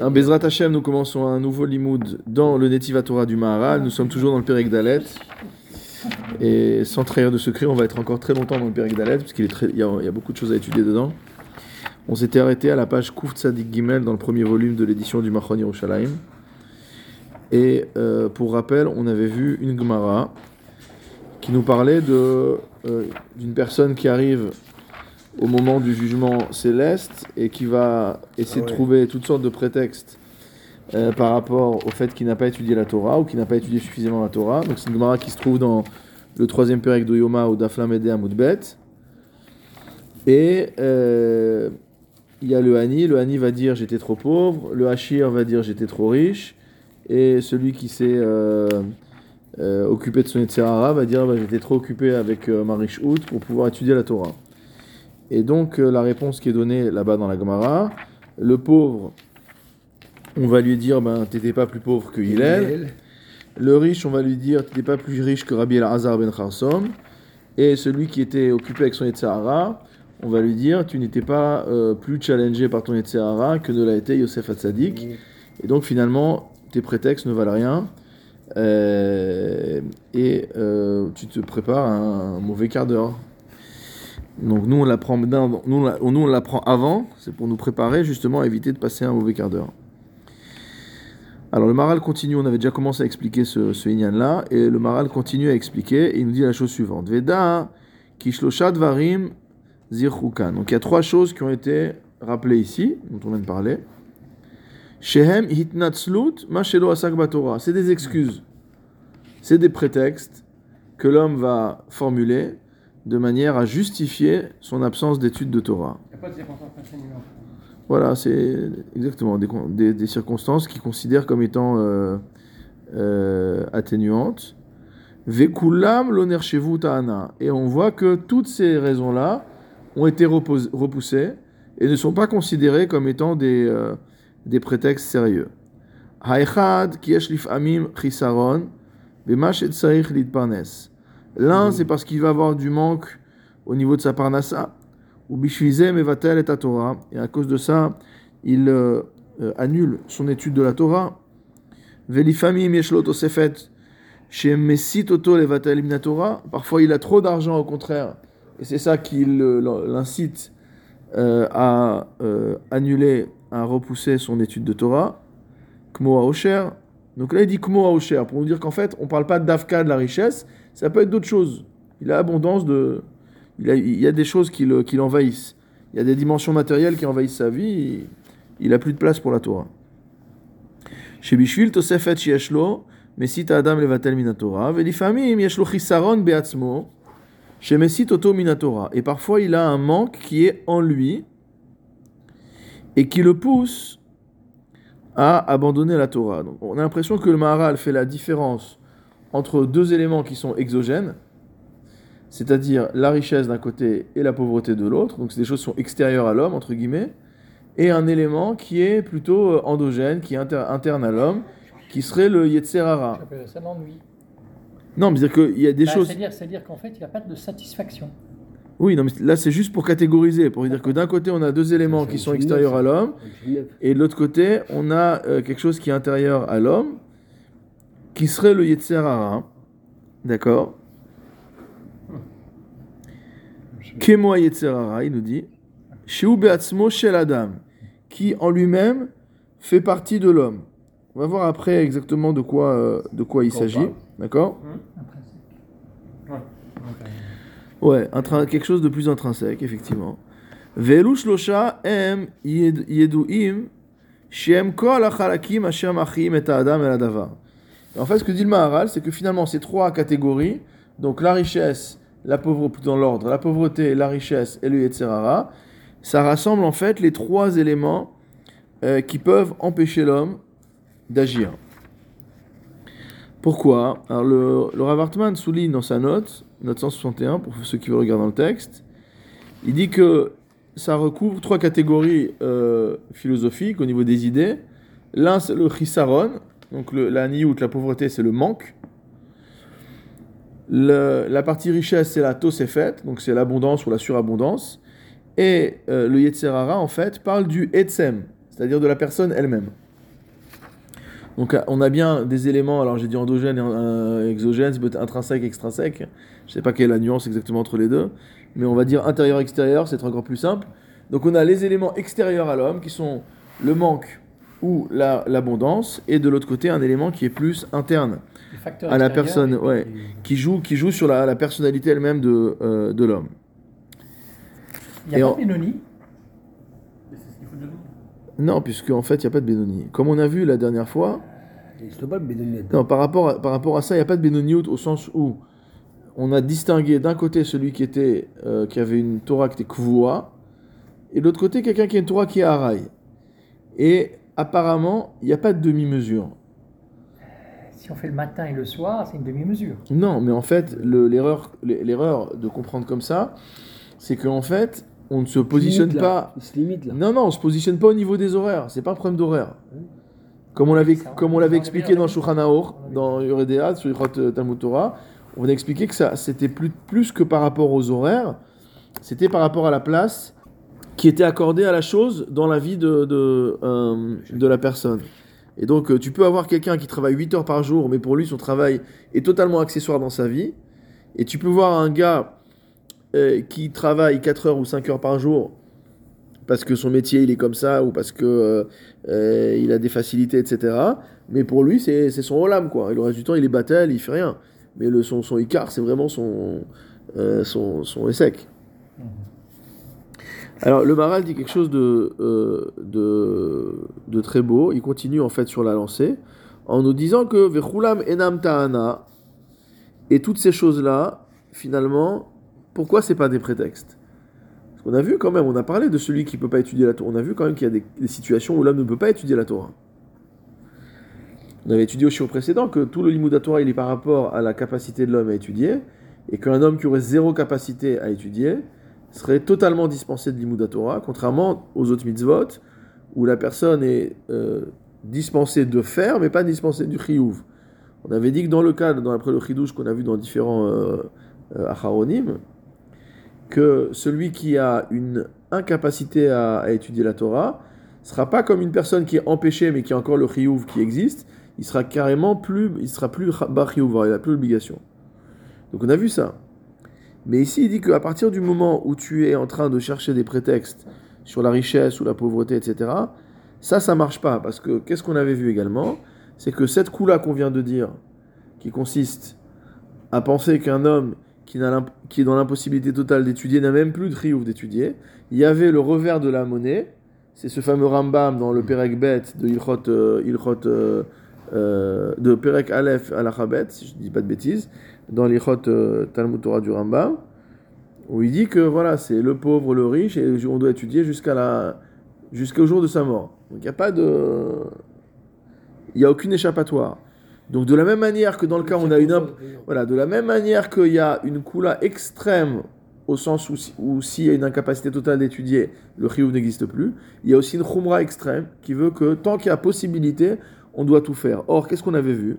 Un Bezrat Hashem, nous commençons un nouveau limoud dans le Netiva Torah du Maharal. Nous sommes toujours dans le Pérec Dalet. Et sans trahir de secret, on va être encore très longtemps dans le Pérec Dalet, parce y a beaucoup de choses à étudier dedans. On s'était arrêté à la page Kouf Tzadik Gimel dans le premier volume de l'édition du Machon Yerushalayim. Et euh, pour rappel, on avait vu une Gemara qui nous parlait de, euh, d'une personne qui arrive au moment du jugement céleste et qui va essayer Ah ouais. de trouver toutes sortes de prétextes euh, par rapport au fait qu'il n'a pas étudié la Torah ou qu'il n'a pas étudié suffisamment la Torah. Donc c'est une Gemara qui se trouve dans le troisième pérec de Yoma ou d'Aflam et Amoudbet. Et euh, il y a le Hani. Le Hani va dire j'étais trop pauvre. Le Hachir va dire j'étais trop riche. Et celui qui s'est euh, occupé de son Yetzirara va dire bah, j'étais trop occupé avec ma riche pour pouvoir étudier la Torah. Et donc euh, la réponse qui est donnée là-bas dans la Gemara, le pauvre, on va lui dire ben t'étais pas plus pauvre que Hillel. Le riche, on va lui dire t'étais pas plus riche que Rabbi El-Hazar ben Kharsom. Et celui qui était occupé avec son Yetzirara, on va lui dire tu n'étais pas euh, plus challengé par ton Yetzirara que ne l'a été Yosef Hatzadik. Et donc finalement, tes prétextes ne valent rien. Euh, et euh, tu te prépares à un mauvais quart d'heure. Donc nous on l'apprend nous, on l'apprend avant, c'est pour nous préparer justement à éviter de passer un mauvais quart d'heure. Alors le Maral continue, on avait déjà commencé à expliquer ce, ce Inyan là, et le Maral continue à expliquer, et il nous dit la chose suivante. Veda, zirchukan. Donc il y a trois choses qui ont été rappelées ici, dont on vient de parler. Shehem hitnatslut ma shelo asak. C'est des excuses. C'est des prétextes que l'homme va formuler de manière à justifier son absence d'études de Torah. Il n'y a pas de circonstances atténuantes. Voilà, c'est exactement des, con- des- des circonstances qu'il considère comme étant euh, euh, atténuantes. Vekulam shevu ta'ana. Et on voit que toutes ces raisons-là ont été repoussées et ne sont pas considérées comme étant des, euh, des prétextes sérieux. Haechad ki yesh lif'amim chisaron bema shetzarich litparnes. L'un, c'est parce qu'il va avoir du manque au niveau de sa parnassa. Ou bishvizem mevatel et Torah. Et à cause de ça, il euh, euh, annule son étude de la Torah. Velifamim yeshlo tosefet shemesit oto levatel min Torah. Parfois, il a trop d'argent, au contraire. Et c'est ça qui l'incite euh, à euh, annuler, à repousser son étude de Torah. Kmo Aosher. Donc là, il dit Kmo Aosher, pour nous dire qu'en fait, on ne parle pas d'Afka, de la richesse, ça peut être d'autres choses. Il a abondance de. Il, a- il y a des choses qui le- qui l'envahissent. Il y a des dimensions matérielles qui envahissent sa vie. Il n'a plus de place pour la Torah. Chez Bishvil, Tosefet Shieshlo, Mesit Adam Levatel Minatora, Velifamim Yeshlo Chisaron Beatzmo, chez Mesit Oto Minatora. Et parfois, il a un manque qui est en lui et qui le pousse à abandonner la Torah. Donc, on a l'impression que le Maharal fait la différence entre deux éléments qui sont exogènes, c'est-à-dire la richesse d'un côté et la pauvreté de l'autre, donc c'est des choses qui sont extérieures à l'homme, entre guillemets, et un élément qui est plutôt euh, endogène, qui est inter- interne à l'homme, qui serait le Yetzerara. Ça l'ennui. Non, mais c'est-à-dire qu'il y a des Bah, choses... C'est-à-dire, c'est-à-dire qu'en fait, il n'y a pas de satisfaction. Oui, non, mais là c'est juste pour catégoriser, pour dire que d'un côté on a deux éléments qui sont extérieurs à l'homme, et de l'autre côté on a euh, quelque chose qui est intérieur à l'homme, qui serait le Yetzerara. D'accord Kemo Yetzerara, il nous dit, Sheu be'atzmo shel Adam, qui en lui-même fait partie de l'homme. On va voir après exactement de quoi, euh, de quoi il s'agit. D'accord Ouais, intrin- quelque chose de plus intrinsèque, effectivement. Velu shlosha em yed- yeduim shem kol achalakim asher machim et ha'adam el hadavar. En fait, ce que dit le Maharal, c'est que finalement, ces trois catégories, donc la richesse, la pauvreté, dans l'ordre, la pauvreté, la richesse et le Yetzerara, ça rassemble en fait les trois éléments euh, qui peuvent empêcher l'homme d'agir. Pourquoi? Alors le, le Rav Hartman souligne dans sa note, note 161, pour ceux qui veulent regarder dans le texte, il dit que ça recouvre trois catégories euh, philosophiques au niveau des idées. L'un, c'est le chisaron, donc la niout, la pauvreté, c'est le manque. La partie richesse, c'est la tosefet, donc c'est l'abondance ou la surabondance. Et euh, le yetzerara, en fait, parle du etsem, c'est-à-dire de la personne elle-même. Donc euh, on a bien des éléments, alors j'ai dit endogène et euh, exogène, c'est peut-être intrinsèque, extrinsèque. Je sais pas quelle est la nuance exactement entre les deux, mais on va dire intérieur-extérieur, c'est encore plus simple. Donc on a les éléments extérieurs à l'homme qui sont le manque ou la- l'abondance, et de l'autre côté un élément qui est plus interne à la personne, et ouais, les- qui joue, qui joue sur la, la personnalité elle-même de, euh, de l'homme. Il n'y Et a en- pas de Benoni? Mais c'est ce qu'il faut donner. Non, puisque en fait il n'y a pas de Benoni. Comme on a vu la dernière fois, Il pas Bédonier. Non, par rapport à, par rapport à ça, il n'y a pas de Benoniout au sens où on a distingué d'un côté celui qui, était, euh, qui avait une Torah qui était Kvoua, et de l'autre côté quelqu'un qui a une Torah qui est Haraï. Et apparemment, il n'y a pas de demi-mesure. Si on fait le matin et le soir, c'est une demi-mesure. Non, mais en fait, le- l'erreur l'erreur de comprendre comme ça, c'est qu'en fait, on ne se positionne pas. Il se limite là. Non, non, on se positionne pas au niveau des horaires. C'est pas un problème d'horaire. Comme on l'avait, comme on expliqué dans. Shulchan dans Yoredea, sur Yichot euh, Talmud Torah, on a expliqué que ça, c'était plus, plus que par rapport aux horaires, c'était par rapport à la place qui était accordée à la chose dans la vie de, de, euh, la personne. Et donc, euh, tu peux avoir quelqu'un qui travaille 8 heures par jour, mais pour lui, son travail est totalement accessoire dans sa vie. Et tu peux voir un gars euh, qui travaille 4 heures ou 5 heures par jour parce que son métier il est comme ça ou parce que il a des facilités, etc. Mais pour lui, c'est son olam, quoi. Et le reste du temps, il est battel, il fait rien. Mais le, son, son Icar, c'est vraiment son, son, son. Alors, le Maral dit quelque chose de, euh, de, de très beau. Il continue en fait sur la lancée en nous disant que Vechulam enam ta'ana et toutes ces choses-là, finalement, pourquoi c'est pas des prétextes? Parce qu'on a vu quand même, on a parlé de celui qui peut pas étudier la Torah. On a vu quand même qu'il y a des, situations où l'homme ne peut pas étudier la Torah. On avait étudié au shiur précédent que tout le limud Torah il est par rapport à la capacité de l'homme à étudier et qu'un homme qui aurait zéro capacité à étudier serait totalement dispensé de limud Torah, contrairement aux autres mitzvot où la personne est euh, dispensée de faire mais pas dispensée du chiyuv. On avait dit que dans le cadre, dans après le chidouche qu'on a vu dans différents euh, euh, acharonim, que celui qui a une incapacité à, étudier la Torah sera pas comme une personne qui est empêchée mais qui a encore le chiyuv qui existe, il sera carrément plus, il sera plus bar il n'a plus l'obligation. Donc on a vu ça. Mais ici il dit qu'à partir du moment où tu es en train de chercher des prétextes sur la richesse ou la pauvreté, etc., ça, ça marche pas parce que qu'est-ce qu'on avait vu également? C'est que cette coup-là qu'on vient de dire, qui consiste à penser qu'un homme qui, qui est dans l'impossibilité totale d'étudier n'a même plus de triomphe d'étudier. Il y avait le revers de la monnaie, c'est ce fameux Rambam dans le Perek Bet de Ilchot, euh, euh, euh, de Perek Aleph à l'Achabet, si je ne dis pas de bêtises, dans l'Ilchot euh, Talmud Torah du Rambam, où il dit que voilà, c'est le pauvre, le riche, et on doit étudier jusqu'à la, jusqu'au jour de sa mort. Donc il n'y a pas de, il n'y a aucune échappatoire. Donc de la même manière que dans le cas où on a une voilà, de la même manière qu'il y a une coula extrême au sens où, où s'il y a une incapacité totale d'étudier, le chiyuv n'existe plus, il y a aussi une khumra extrême qui veut que tant qu'il y a possibilité, on doit tout faire. Or, qu'est-ce qu'on avait vu?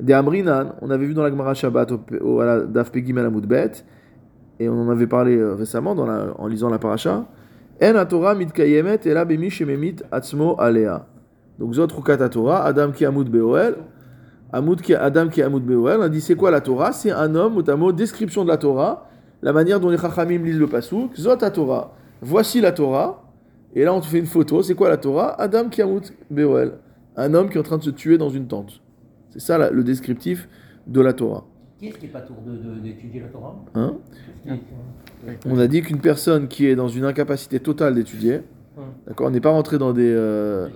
Des Amrinan, on avait vu dans la Gemara Shabbat au, à la Daf Pegim à la Moudbet, et on en avait parlé euh, récemment la- en lisant la paracha. En Torah mitkayemet bemi shememit atzmo alea. Donc zot rukat Torah, Adam ki amud beoel, Adam est Amoud Beoel, on dit c'est quoi la Torah? C'est un homme, notamment description de la Torah, la manière dont les Chachamim lisent le Passouk, Zot Torah. Voici la Torah, et là on te fait une photo, c'est quoi la Torah? Adam est Amoud Beoel, un homme qui est en train de se tuer dans une tente. C'est ça la- le descriptif de la Torah. Qui est-ce qui n'est pas tour d'étudier la Torah? Hein? On a dit qu'une personne qui est dans une incapacité totale d'étudier, d'accord, on n'est pas rentré dans des... euh,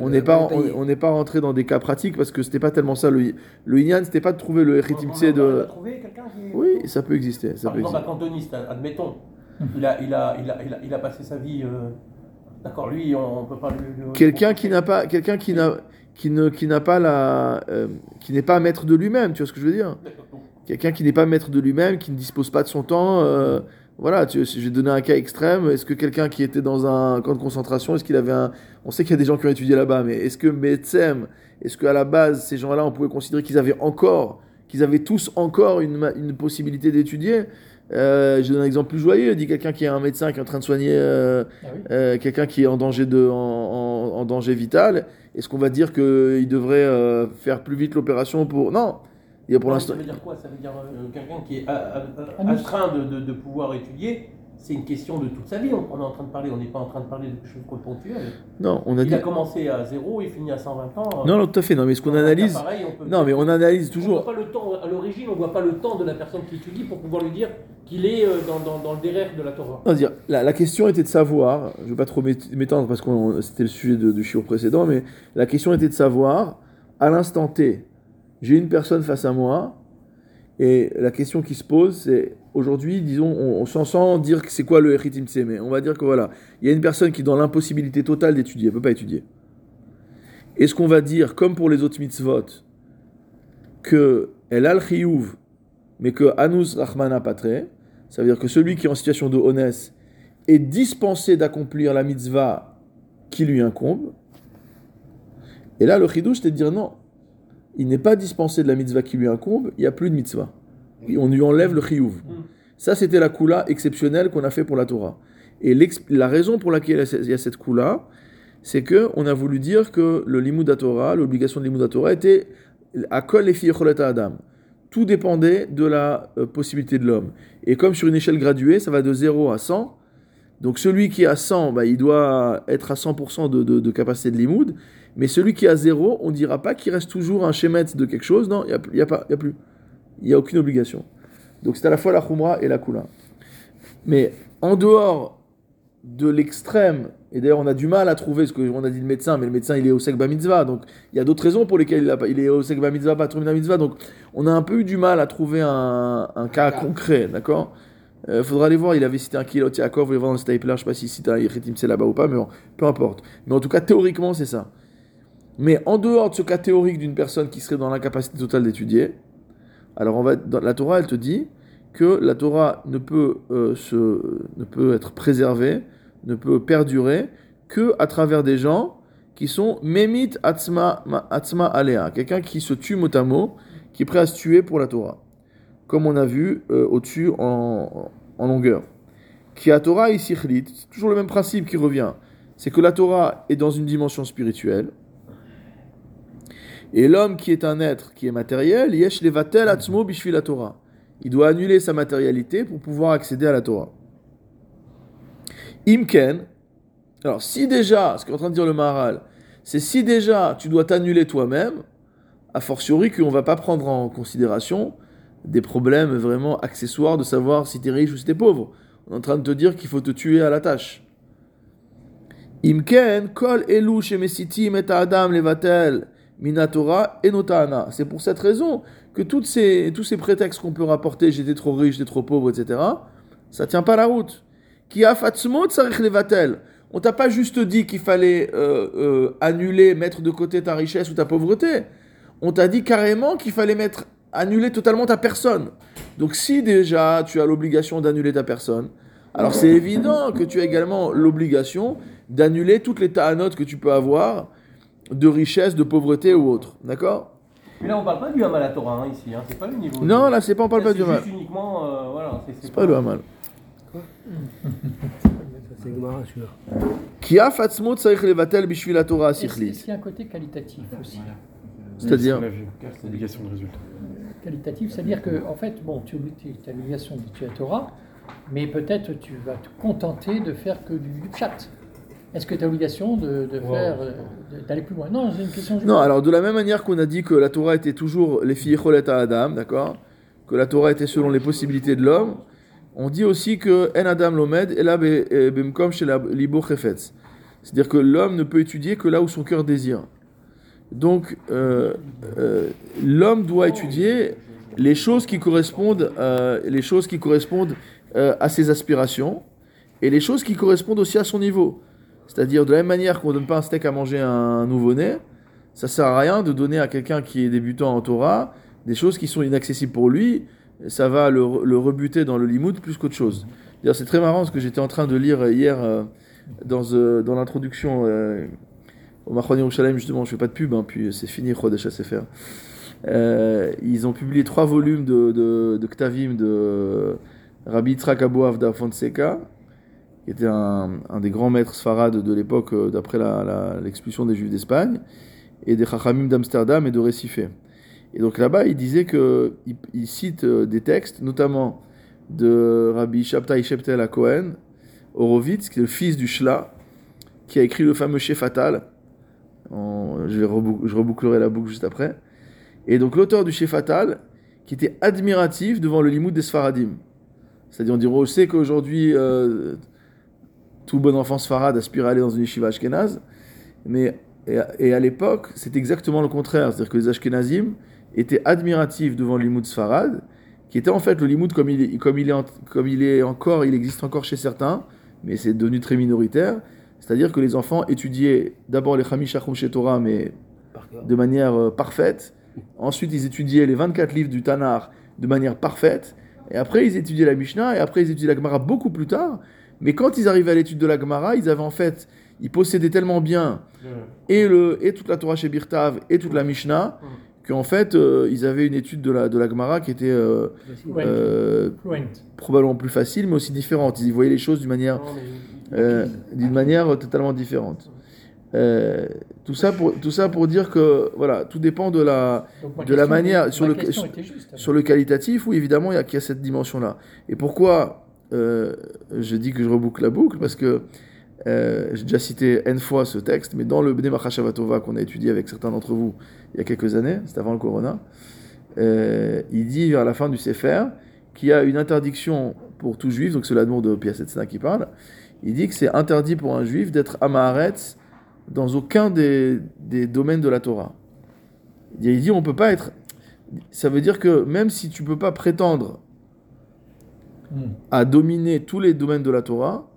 on n'est pas, on, n'est pas rentré dans des cas pratiques parce que c'était pas tellement ça le le Inyan, c'était pas de trouver le a de oui ça peut exister ça Par peut exemple, un exister. cantoniste, admettons, il a, il a, il a, il a, il a passé sa vie. D'accord, lui, on ne peut pas lui. quelqu'un qui n'a pas quelqu'un qui n'a qui ne qui n'a pas la euh, qui n'est pas maître de lui-même tu vois ce que je veux dire? Quelqu'un qui n'est pas maître de lui-même qui ne dispose pas de son temps euh, voilà tu, si je vais donner un cas extrême est-ce que quelqu'un qui était dans un camp de concentration est-ce qu'il avait un on sait qu'il y a des gens qui ont étudié là-bas mais est-ce que Metzem est-ce qu'à la base ces gens-là on pouvait considérer qu'ils avaient encore qu'ils avaient tous encore une, une possibilité d'étudier? Euh, je donne un exemple plus joyeux. Dit quelqu'un qui est un médecin qui est en train de soigner euh, Ah oui. euh, quelqu'un qui est en danger, de, en, en- en danger vital. Est-ce qu'on va dire qu'il devrait euh, faire plus vite l'opération pour... Non. Il y a pour l'instant... Ça veut dire quoi? Ça veut dire euh, quelqu'un qui est euh, euh, Ah, nous- astreint de, de, de pouvoir étudier. C'est une question de toute sa vie. On, on est en train de parler. On n'est pas en train de parler de quelque chose de ponctuel. Non, on a Il dit... a commencé à zéro et finit à 120 ans. Non, non, tout à fait. Non, mais ce qu'on analyse... pareil, on peut- Non, mais on analyse On toujours... voit pas le temps, à l'origine, on voit pas le temps de la personne qui étudie pour pouvoir lui dire qu'il est euh, dans, dans, dans le derrière de la Torah. Non, dire, la, la question était de savoir, je ne vais pas trop m'ét- m'étendre parce que c'était le sujet de, du chiot précédent, mais la question était de savoir, à l'instant T, j'ai une personne face à moi, et la question qui se pose, c'est aujourd'hui, disons, on, s'en sent dire que c'est quoi le Echitim mais On va dire que voilà, il y a une personne qui est dans l'impossibilité totale d'étudier, elle ne peut pas étudier. Est-ce qu'on va dire, comme pour les autres mitzvot, que elle a le chiyuv, mais que Anus Rahmana Patre, ça veut dire que celui qui est en situation de honesse est dispensé d'accomplir la mitzvah qui lui incombe. Et là, le chidouche, c'est de dire non. Il n'est pas dispensé de la mitzvah qui lui incombe, il n'y a plus de mitzvah. Et on lui enlève le chiyuv. Ça, c'était la kula exceptionnelle qu'on a fait pour la Torah. Et la raison pour laquelle il y a cette kula, c'est que on a voulu dire que le limud Torah, l'obligation de limud Torah, était à kol les filles Adam. Tout dépendait de la euh, possibilité de l'homme. Et comme sur une échelle graduée, ça va de 0 à 100. Donc celui qui est à 100, bah, il doit être à 100% de, de- de capacité de limoud. Mais celui qui est à 0, on ne dira pas qu'il reste toujours un schémet de quelque chose. Non, il n'y a, y a, pas- y a plus. Il n'y a aucune obligation. Donc c'est à la fois la khumra et la kula. Mais en dehors de l'extrême, et d'ailleurs on a du mal à trouver ce qu'on a dit le médecin, mais le médecin il est au sekba mitzvah, donc il y a d'autres raisons pour lesquelles il, a il est au sekba mitzvah, pas trumina mitzvah, donc on a un peu eu du mal à trouver un, un cas concret, d'accord? Il faudra aller voir, il avait cité un kilot Yaakov, vous voulez voir dans le stapler, je sais pas si c'est un Yechitim c'est là-bas ou pas, mais bon, peu importe. Mais en tout cas, théoriquement, c'est ça. Mais en dehors de ce cas théorique d'une personne qui serait dans l'incapacité totale d'étudier, alors on va, dans la Torah, elle te dit que la Torah ne peut, euh, se, ne peut être préservée, ne peut perdurer que à travers des gens qui sont memit atzma, ma- atzma alea, quelqu'un qui se tue mot à mot, qui est prêt à se tuer pour la Torah, comme on a vu euh, au-dessus en, en longueur. Qui a Torah sichlit, c'est toujours le même principe qui revient, c'est que la Torah est dans une dimension spirituelle, et l'homme qui est un être qui est matériel, yesh levatel atzmo bishvil la Torah. Il doit annuler sa matérialité pour pouvoir accéder à la Torah. Imken, alors si déjà, ce qu'est en train de dire le Maharal, c'est si déjà tu dois t'annuler toi-même, a fortiori qu'on ne va pas prendre en considération des problèmes vraiment accessoires de savoir si tu es riche ou si tu es pauvre. On est en train de te dire qu'il faut te tuer à la tâche. Imken, kol elu shemesitim et adam levatel minatora et notana. C'est pour cette raison que ces, tous ces prétextes qu'on peut rapporter, j'étais trop riche, j'étais trop pauvre, etc., ça tient pas la route. Qui a levatel. On t'a pas juste dit qu'il fallait euh, euh, annuler, mettre de côté ta richesse ou ta pauvreté. On t'a dit carrément qu'il fallait mettre, annuler totalement ta personne. Donc si déjà tu as l'obligation d'annuler ta personne, alors c'est évident que tu as également l'obligation d'annuler toutes les ta'anotes que tu peux avoir de richesse, de pauvreté ou autre. D'accord? Mais là, on parle pas du Hamal à Torah hein, ici, hein, c'est pas le niveau. Non, là c'est pas, on parle Là, pas du c'est mal. juste uniquement, euh, voilà, c'est C'est pas le mal. Ça, c'est Gemara, celui-là. Qui a fatzmo tsarich levatel bishvil la Torah y a un côté qualitatif aussi? C'est-à-dire? On l'a vu, obligation de résultat. Qualitatif, c'est-à-dire que, en fait, bon, tu as l'obligation de tuer la Torah, mais peut-être tu vas te contenter de faire que du chat. Est-ce que tu as l'obligation de, de Wow. faire, euh, d'aller plus loin? Non, c'est une question. Non, alors de la même manière qu'on a dit que la Torah était toujours les filles cholet à Adam, d'accord? Que la Torah était selon les possibilités de l'homme, on dit aussi que En Adam Lomed et là bimkom chez la libo chefetz. C'est-à-dire que l'homme ne peut étudier que là où son cœur désire. Donc, euh, euh, l'homme doit étudier les choses qui correspondent, euh, les choses qui correspondent euh, à ses aspirations et les choses qui correspondent aussi à son niveau. C'est-à-dire de la même manière qu'on ne donne pas un steak à manger à un nouveau-né, ça sert à rien de donner à quelqu'un qui est débutant en Torah des choses qui sont inaccessibles pour lui. Ça va le, le rebuter dans le limoud plus qu'autre chose. C'est très marrant ce que j'étais en train de lire hier euh, dans, euh, dans l'introduction euh, au Machon Yerushalayim, justement. Je fais pas de pub, hein, puis c'est fini, Chodesh. Euh, ils ont publié trois volumes de, de, Ktavim de Rabbi Yitzhak Abu Avda Fonseca, qui était un, des grands maîtres sfarades de l'époque euh, d'après l'expulsion des Juifs d'Espagne, et des Chachamim d'Amsterdam et de Recife. Et donc là-bas, il disait que il, cite euh, des textes, notamment de Rabbi Shabtai Sheptel à Cohen, Horowitz, qui est le fils du Shla, qui a écrit le fameux Chez Fatal. Je, vais je rebouclerai la boucle juste après. Et donc l'auteur du Chez Fatal, qui était admiratif devant le limoud des Sfaradim. C'est-à-dire, on dirait, on sait qu'aujourd'hui, euh, tout bon enfant sfarad aspire à aller dans une yeshiva ashkenaz, mais et à, l'époque, c'est exactement le contraire. C'est-à-dire que les ashkenazim étaient admiratifs devant le limoud sfarad, qui était en fait le limoud comme il est, comme il est, comme il est encore, il existe encore chez certains, mais c'est devenu très minoritaire. C'est-à-dire que les enfants étudiaient d'abord les Chamish Achum chez Torah, mais de manière euh, parfaite. Ensuite, ils étudiaient les 24 livres du Tanakh de manière parfaite. Et après, ils étudiaient la Mishnah. Et après, ils étudiaient la Gemara beaucoup plus tard. Mais quand ils arrivaient à l'étude de la Gemara, ils avaient en fait, ils possédaient tellement bien et, le, et toute la Torah chez Birtav et toute la Mishnah qu'en fait, euh, ils avaient une étude de la, de la Gemara qui était euh, euh, probablement plus facile, mais aussi différente. Ils y voyaient les choses d'une manière d'une manière totalement différente. Tout, ça pour, tout ça pour dire que voilà, tout dépend de la, Donc, de la manière- était- sur le- sur- le qualitatif, oui, évidemment, il y a, qu'il y a cette dimension-là. Et pourquoi euh, je dis que je reboucle la boucle Parce que euh, j'ai déjà cité N fois ce texte, mais dans le Bnei Machashavatova qu'on a étudié avec certains d'entre vous il y a quelques années, c'était avant le Corona, euh, il dit vers la fin du Sefer qu'il y a une interdiction pour tout juif, donc c'est l'amour de Piasetzna qui parle, il dit que c'est interdit pour un juif d'être Amaharetz dans aucun des, des domaines de la Torah. Il dit- on peut pas être. Ça veut dire que même si tu peux pas prétendre. À dominer tous les domaines de la Torah,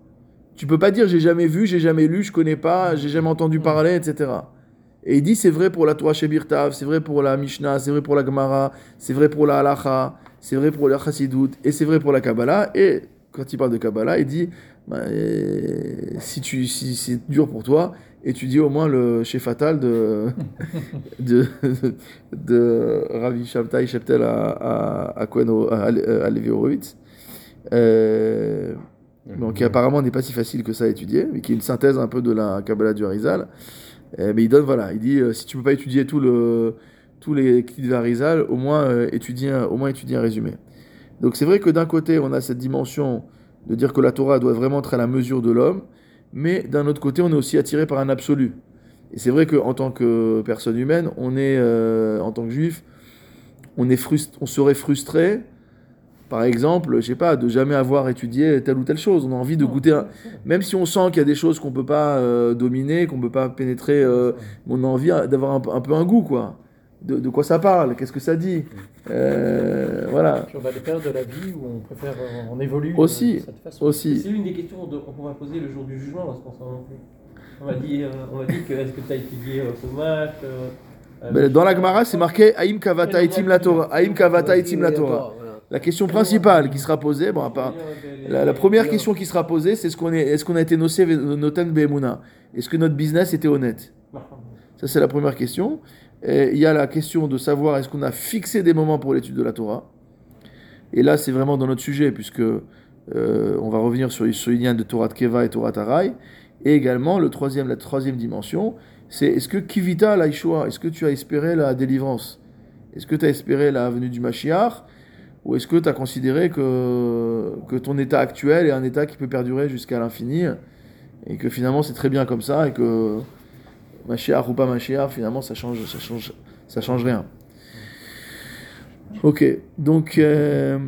tu peux pas dire j'ai jamais vu, j'ai jamais lu, je connais pas, j'ai jamais entendu parler, etc. Et il dit c'est vrai pour la Torah chez Birtav, c'est vrai pour la Mishnah, c'est vrai pour la Gemara, c'est vrai pour la Halacha, c'est vrai pour la Chassidut, et c'est vrai pour la Kabbalah. Et quand il parle de Kabbalah, il dit bah, si, tu, si c'est dur pour toi, étudie au moins le chez Fatal de, de, de, de Ravi Shabtai Sheptel à, à, à, Cohen, à, à Levi Horowitz. Euh, donc qui apparemment n'est pas si facile que ça à étudier, mais qui est une synthèse un peu de la Kabbalah du Harizal. Euh, mais il donne, voilà, il dit, euh, si tu peux pas étudier tout le, tous les kits de Harizal, au moins, euh, étudier, un- au moins étudier un résumé. Donc c'est vrai que d'un côté, on a cette dimension de dire que la Torah doit vraiment être à la mesure de l'homme, mais d'un autre côté, on est aussi attiré par un absolu. Et c'est vrai qu'en tant que personne humaine, on est, en tant que juif, on, est on serait frustré, par exemple, je sais pas, de jamais avoir étudié telle ou telle chose. On a envie de goûter, un- même si on sent qu'il y a des choses qu'on peut pas euh, dominer, qu'on peut pas pénétrer, euh, on a envie d'avoir un, peu- un peu un goût, quoi. De, de quoi ça parle, qu'est-ce que ça dit, Euh, voilà. Puis on a des périodes de la vie où on préfère, on évolue Aussi, de cette façon. Aussi, C'est l'une des questions qu'on va poser le jour du jugement, qu'on s'en On m'a dit, dit que est-ce que tu as étudié Tomate euh, Mais dans la Gemara, c'est marqué Aïm Kavata Itim la Torah. Aïm Kavata Itim la Torah. La question principale qui sera posée, bon, à part, la, première question qui sera posée, c'est est-ce qu'on est, qu'on a été nocé noten be'emuna Est-ce que notre business était honnête? Ça, c'est la première question. Il y a la question de savoir est-ce qu'on a fixé des moments pour l'étude de la Torah? Et là, c'est vraiment dans notre sujet, puisque euh, on va revenir sur, sur lien de Torah de Keva et Torah Tarai. Et également, le troisième, la troisième dimension, c'est est-ce que Kivita la est-ce que tu as espéré la délivrance? Est-ce que tu as espéré la venue du Mashiach? Ou est-ce que tu as considéré que, que ton état actuel est un état qui peut perdurer jusqu'à l'infini Et que finalement, c'est très bien comme ça et que Mashiach ou pas Mashiach, finalement, ça change, ça change, ça change rien. Ok, donc, euh,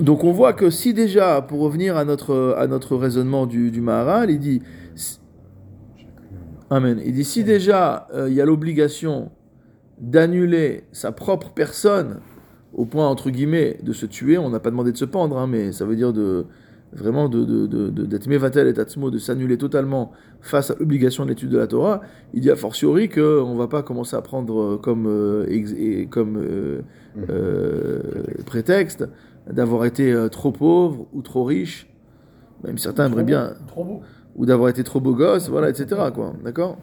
donc on voit que si déjà, pour revenir à notre, à notre raisonnement du, du Maharal, il dit, Amen, il dit si déjà euh, il y a l'obligation d'annuler sa propre personne au point entre guillemets de se tuer, on n'a pas demandé de se pendre, hein, mais ça veut dire de vraiment de, de, de, de- d'être mevatel et tatsmo, de s'annuler totalement face à l'obligation de l'étude de la Torah, il dit a fortiori qu'on ne va pas commencer à prendre euh, comme, euh, ex- et comme euh, euh, prétexte d'avoir été trop pauvre ou trop riche, même certains aimeraient bien, Trop beau. ou d'avoir été trop beau gosse, voilà, etc. Quoi, d'accord?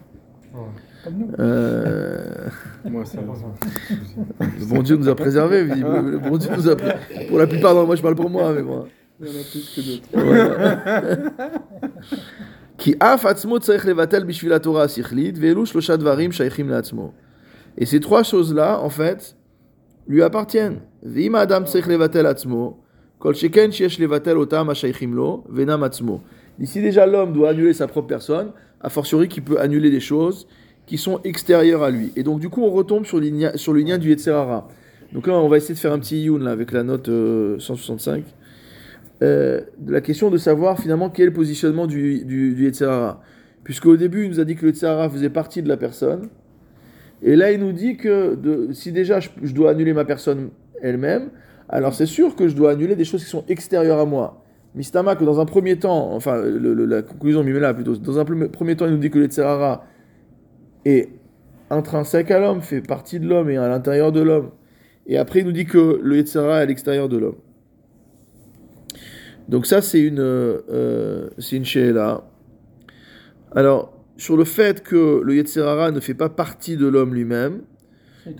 Euh, le bon Dieu nous a préservés. Bon Dieu nous a Pour la plupart, moi je parle pour moi, mais moi. Il y en a plus que d'autres. Et ces trois choses-là, en fait, lui appartiennent. Ici déjà l'homme doit annuler sa propre personne, a fortiori qu'il peut annuler des choses qui sont extérieures à lui. Et donc du coup on retombe sur, sur le lien du Yetzerara. Donc là on va essayer de faire un petit youn là, avec la note euh, 165. Euh, de la question de savoir finalement quel est le positionnement du, du, du Yetzerara. Puisque au début il nous a dit que le Yetzerara faisait partie de la personne. Et là il nous dit que si déjà je, dois annuler ma personne elle-même, alors c'est sûr que je dois annuler des choses qui sont extérieures à moi. Mistama, que dans un premier temps, enfin la conclusion Mimela plutôt, dans un premier temps il nous dit que le Yetzerara est intrinsèque à l'homme, fait partie de l'homme et à l'intérieur de l'homme. Et après il nous dit que le Yetzerara est à l'extérieur de l'homme. Donc ça c'est une, euh, c'est une she'ela. Alors sur le fait que le Yetzerara ne fait pas partie de l'homme lui-même,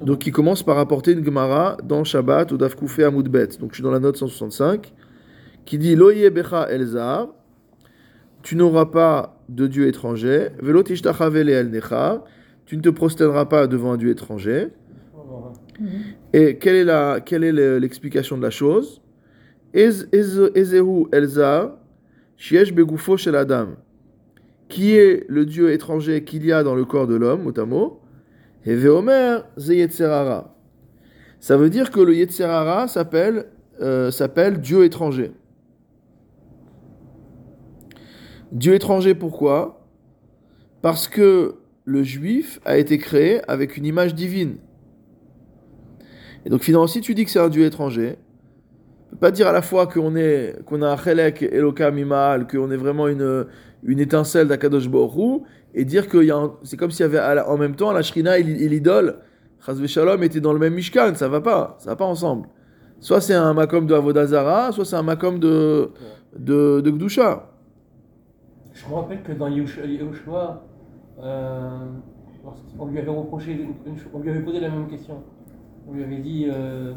donc il commence par apporter une Gemara dans Shabbat ou Dafkoufé Amoudbet. Donc je suis dans la note 165 qui dit Loye Becha Elzar, tu n'auras pas de dieu étranger, Velo tu ne te prosterneras pas devant un dieu étranger. Mhm. Et quelle est la quelle est le- l'explication de la chose? Ez- Ez- Ezehu Shiesh Begufo Shel Adam, qui est le dieu étranger qu'il y a dans le corps de l'homme, mot et Veomer. Ça veut dire que le Yetzerara s'appelle euh, s'appelle Dieu étranger. Dieu étranger pourquoi? Parce que le juif a été créé avec une image divine. Et donc finalement, si tu dis que c'est un Dieu étranger, tu peux pas dire à la fois qu'on est qu'on a un Chelek Elokam Imal, qu'on est vraiment une, une étincelle d'Akadosh Hu, et dire que c'est comme s'il y avait en même temps la Shrina et l'idole, Chazve Shalom, étaient dans le même Mishkan, ça va pas, ça va pas ensemble. Soit c'est un makom de Avodazara, soit c'est un makom de, de, de Gdusha. Je me rappelle que dans Yehoshua, euh, on lui avait reproché, on lui avait posé la même question. On lui avait dit euh,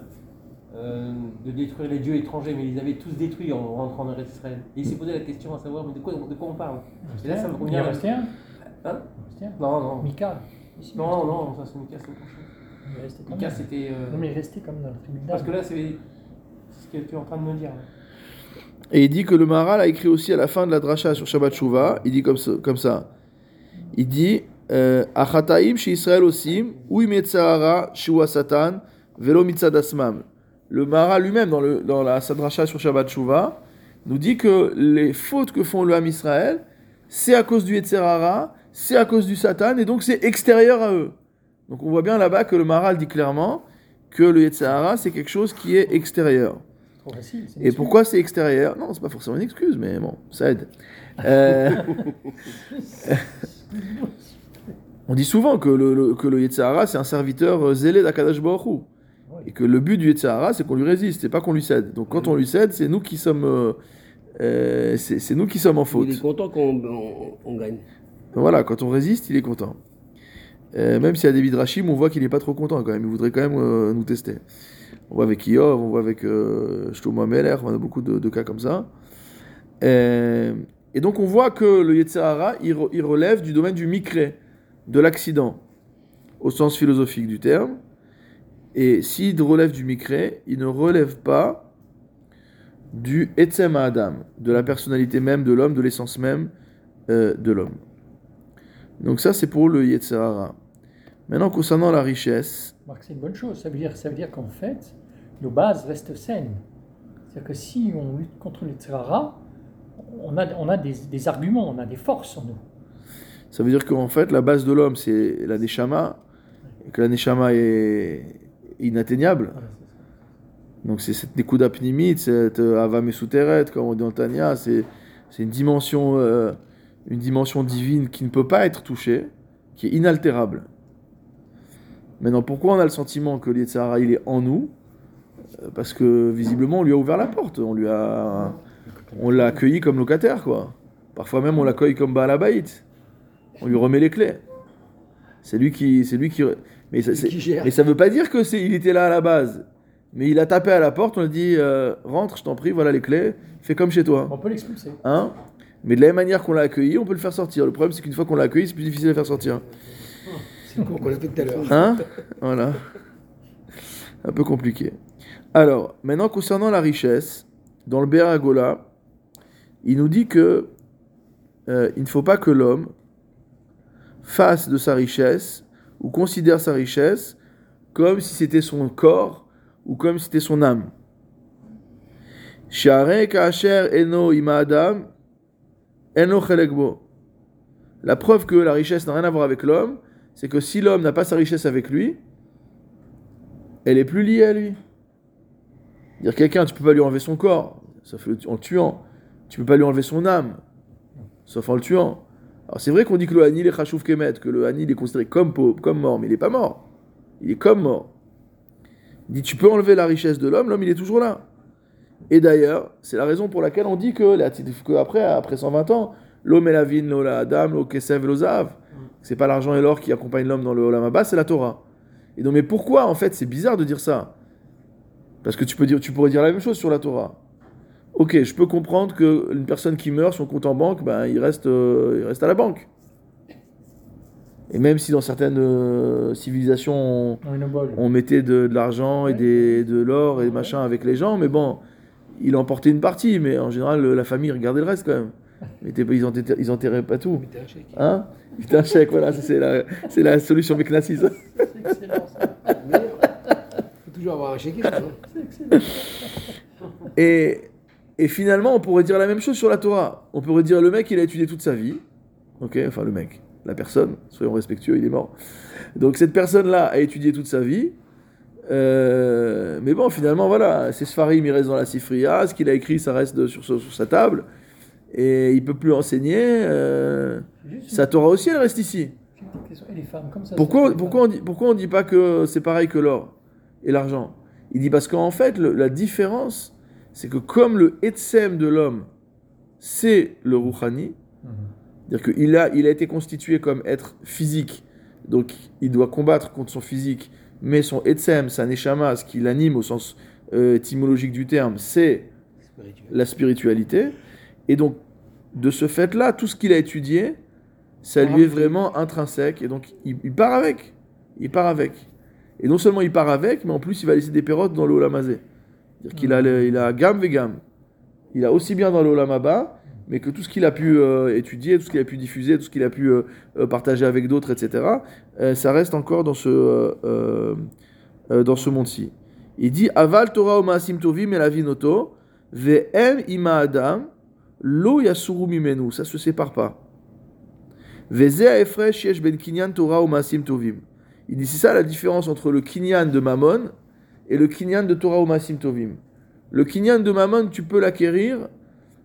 euh, de détruire les dieux étrangers, mais ils les avaient tous détruits en rentrant en Israël. Et il s'est posé la question à savoir, mais de quoi, de quoi on parle? Et là, ça me Il revient. en restait un? Hein? Il en restait un? Non, non. Mika. Ici, Non, non, ça c'est Mika, c'est autre chose. Il restait quand Mika, même. c'était. euh, Non, mais il restait comme dans le tribunal. Parce que là, c'est c'est ce que tu es en train de me dire. là. Et il dit que le Maharal a écrit aussi à la fin de la dracha sur Shabbat Shuvah, il dit comme ça. Comme ça. Il dit euh, Achataim chez Israël osim, ou imetzahara shua satan, velo mitzad asmam. Le Maharal lui-même, dans, dans la sa dracha sur Shabbat Shuvah, nous dit que les fautes que font le Ham Israël, c'est à cause du Yetzerara, c'est à cause du Satan, et donc c'est extérieur à eux. Donc on voit bien là-bas que le Maharal dit clairement que le Yetzerara, c'est quelque chose qui est extérieur. Et pourquoi c'est extérieur? Non, c'est pas forcément une excuse, mais bon, ça aide. Euh, on dit souvent que le, le- que le Yetzirah, c'est un serviteur euh, zélé d'Akadash Baruch. Et que le but du Yetzirah, c'est qu'on lui résiste, c'est pas qu'on lui cède. Donc quand on lui cède, c'est nous qui sommes, euh, c'est nous qui sommes en faute. Il est content qu'on on- on gagne. Voilà, quand on résiste, il est content. Euh, même s'il y a des Midrashim, on voit qu'il n'est pas trop content quand même. Il voudrait quand même euh, nous tester. On voit avec Iov, on voit avec euh, Shlomo Ameler, on a beaucoup de, cas comme ça. Et donc on voit que le Yetzirah, il, re- il relève du domaine du Mikré, de l'accident, au sens philosophique du terme. Et s'il relève du Mikré, il ne relève pas du Etzem Adam, de la personnalité même de l'homme, de l'essence même euh, de l'homme. Donc ça, c'est pour le Yetzirah. Maintenant, concernant la richesse, Marc, c'est une bonne chose. Ça veut dire, ça veut dire qu'en fait, nos bases restent saines. C'est-à-dire que si on lutte contre le Tzrara, on a, on a des, des arguments, on a des forces en nous. ça veut dire qu'en fait, la base de l'homme, c'est la Neshama, et que la Neshama est inatteignable. Donc c'est cette Nekuda Pnimit, cette euh, Ava Mesuteret, comme on dit en c'est c'est une dimension, euh, une dimension divine qui ne peut pas être touchée, qui est inaltérable. Maintenant, pourquoi on a le sentiment que l'Yetzirah, il est en nous? Euh, Parce que visiblement, on lui a ouvert la porte, on lui a, on l'a accueilli comme locataire, quoi. Parfois même, on l'accueille comme Baal Habayit. On lui remet les clés. C'est lui qui, c'est lui qui, mais ça, ça veut pas dire que c'est, il était là à la base. Mais il a tapé à la porte, on lui a dit euh, rentre, je t'en prie, voilà les clés, fais comme chez toi. On peut l'expulser. Hein? Mais de la même manière qu'on l'a accueilli, on peut le faire sortir. Le problème, c'est qu'une fois qu'on l'a accueilli, c'est plus difficile à faire sortir. Qu'on tout à l'heure. Hein? Voilà. Un peu compliqué. Alors, maintenant, concernant la richesse, dans le Béragola, il nous dit que euh, il ne faut pas que l'homme fasse de sa richesse ou considère sa richesse comme si c'était son corps ou comme si c'était son âme. La preuve que la richesse n'a rien à voir avec l'homme, c'est que si l'homme n'a pas sa richesse avec lui, elle est plus liée à lui. Dire quelqu'un, tu peux pas lui enlever son corps, sauf en le tuant. Tu peux pas lui enlever son âme, sauf en le tuant. Alors c'est vrai qu'on dit que le Hanil est Khashouf Kemet, que le Hanil est considéré comme, pauvre, comme mort, mais il est pas mort. Il est comme mort. Il dit tu peux enlever la richesse de l'homme, l'homme il est toujours là. Et d'ailleurs, c'est la raison pour laquelle on dit que, après, après 120 ans, l'homme et la vigne, la dame, l'eau kesev l'ozav, c'est pas l'argent et l'or qui accompagnent l'homme dans le Olam Abba, c'est la Torah. Et donc, mais pourquoi en fait c'est bizarre de dire ça? Parce que tu peux dire, tu pourrais dire la même chose sur la Torah. Ok, je peux comprendre que une personne qui meurt, son compte en banque, ben il reste, euh, il reste à la banque. Et même si dans certaines euh, civilisations on mettait de, de l'argent et des, de l'or et machin avec les gens, mais bon, il emportait une partie, mais en général la famille regardait le reste quand même. Mais ils, enterraient, ils enterraient pas tout. Mettez un chèque. Hein voilà, c'est la, c'est la solution Meknassis. C'est excellent ça. Faut toujours avoir un chèque. C'est excellent. Et, et finalement, on pourrait dire la même chose sur la Torah. On pourrait dire le mec, il a étudié toute sa vie. Ok, enfin le mec, la personne, soyons respectueux, il est mort. Donc cette personne-là a étudié toute sa vie. Euh, mais bon, finalement, voilà, c'est Sfarim, il reste dans la Sifria. Ce qu'il a écrit, ça reste de- sur, sur- sur sa table. Et il peut plus enseigner. euh, sa Torah aussi, elle reste ici. Pourquoi, pourquoi, on dit, pourquoi on dit pas que c'est pareil que l'or et l'argent? Il dit parce qu'en fait, le- la différence, c'est que comme le Etsem de l'homme, c'est le Rouhani, Mhm. c'est-à-dire qu'il a, il a été constitué comme être physique, donc il doit combattre contre son physique, mais son Etsem, sa Neshama, ce qui l'anime au sens euh, étymologique du terme, c'est Spirituel. la spiritualité. Et donc, de ce fait-là, tout ce qu'il a étudié, ça lui est vraiment intrinsèque. Et donc, il, il part avec. Il part avec. Et non seulement il part avec, mais en plus, il va laisser des pérottes dans le. C'est-à-dire qu'il a, le- il a gamme et gamme. Il a aussi bien dans le Olamaba, mais que tout ce qu'il a pu euh, étudier, tout ce qu'il a pu diffuser, tout ce qu'il a pu euh, euh, partager avec d'autres, etc., euh, ça reste encore dans ce, dans ce monde-ci. Il dit Aval Torah o Maasim Tovim et la Vinoto, Ve'em ima Adam, Lo Yasuru Mimenu. Ça se sépare pas. Veze Efresh Yesh Ben Kinyan Torah o Maasim Tovim. Il dit c'est ça la différence entre le Kinyan de Mammon et le Kinyan de Torah o Maasim Tovim. Le Kinyan de Mammon, tu peux l'acquérir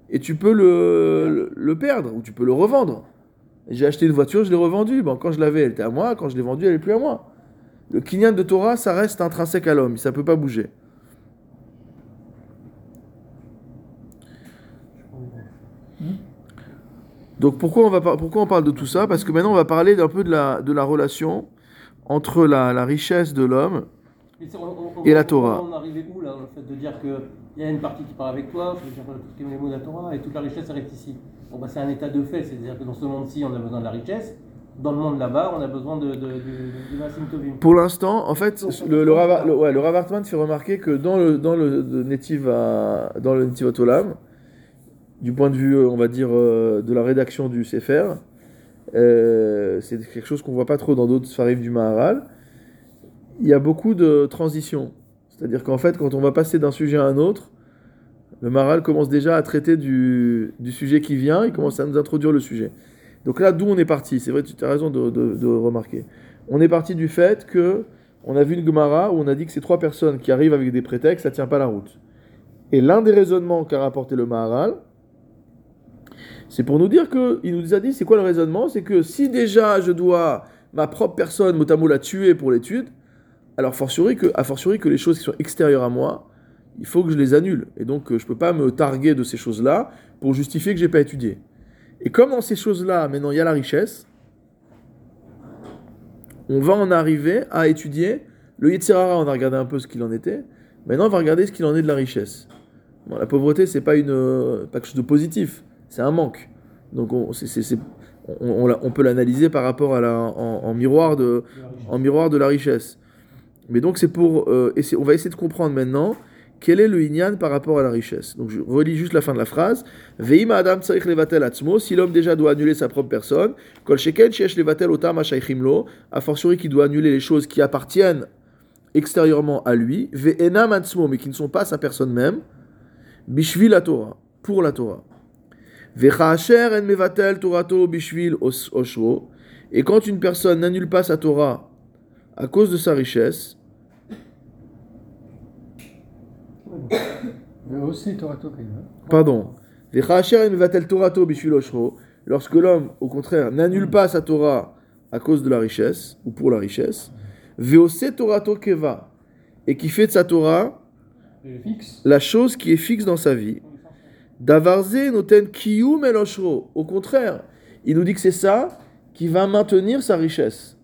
et tu peux le, le, perdre ou tu peux le revendre. J'ai acheté une voiture, je l'ai revendue. Bon, quand je l'avais, elle était à moi. Quand je l'ai vendue, elle est plus à moi. Le Kinyan de Torah, ça reste intrinsèque à l'homme. Ça peut pas bouger. Donc pourquoi on, va par- pourquoi on parle de tout ça? Parce que maintenant on va parler d'un peu de la, de la relation entre la, la richesse de l'homme. Et, c'est- on- on- on- Et la Torah. On arrivait où là, le fait de dire qu'il y a une partie qui part avec toi, dire tout est les mots de la Torah, et toute la richesse reste ici. Bon, bah, c'est un état de fait, c'est-à-dire que dans ce monde-ci, on a besoin de la richesse, dans le monde là-bas, on a besoin de, de, de, de. Pour l'instant, en fait, le, le, Rav- le- ouais, le Rav fait remarquer que dans le, dans le, de Netiv à- dans le Netiv du point de vue, euh, on va dire, euh, de la rédaction du Sefer, euh, c'est quelque chose qu'on voit pas trop dans d'autres Sfarim du Maharal. Il y a beaucoup de transitions. C'est-à-dire qu'en fait, quand on va passer d'un sujet à un autre, le Maharal commence déjà à traiter du, sujet qui vient, il commence à nous introduire le sujet. Donc là, d'où on est parti? C'est vrai, tu as raison de remarquer. On est parti du fait que on a vu une Gemara où on a dit que ces trois personnes qui arrivent avec des prétextes, ça tient pas la route. Et l'un des raisonnements qu'a rapporté le Maharal, c'est pour nous dire que il nous a dit c'est quoi le raisonnement? C'est que si déjà je dois ma propre personne mot la tuer pour l'étude, alors fortiori que, a fortiori que les choses qui sont extérieures à moi, il faut que je les annule. Et donc euh, je peux pas me targuer de ces choses-là pour justifier que j'ai pas étudié. Et comme dans ces choses-là, maintenant il y a la richesse, on va en arriver à étudier le Yetzirara, on a regardé un peu ce qu'il en était. Maintenant, on va regarder ce qu'il en est de la richesse. Bon, la pauvreté, c'est pas, une, euh, pas quelque chose de positif, c'est un manque. Donc, on, on, peut l'analyser par rapport à en, miroir de, en miroir de la richesse. Mais donc, c'est pour. euh, on va essayer de comprendre maintenant quel est le Inyan par rapport à la richesse. Donc, je relis juste la fin de la phrase. Veima Adam tsarich levatel atzmo, si l'homme déjà doit annuler sa propre personne, kol sheken sheyesh levatel otam hashaychim a fortiori qui doit annuler les choses qui appartiennent extérieurement à lui, ve'enam atzmo, mais qui ne sont pas sa personne même, bishvil la Torah, pour la Torah. Et quand une personne n'annule pas sa Torah à cause de sa richesse, Torato Kaiva. pardon, lorsque l'homme, au contraire, n'annule pas sa Torah à cause de la richesse, ou pour la richesse, keva, et qui fait de sa Torah la chose qui est fixe dans sa vie. Davarze noten kiyum el. Au contraire, il nous dit que c'est ça qui va maintenir sa richesse.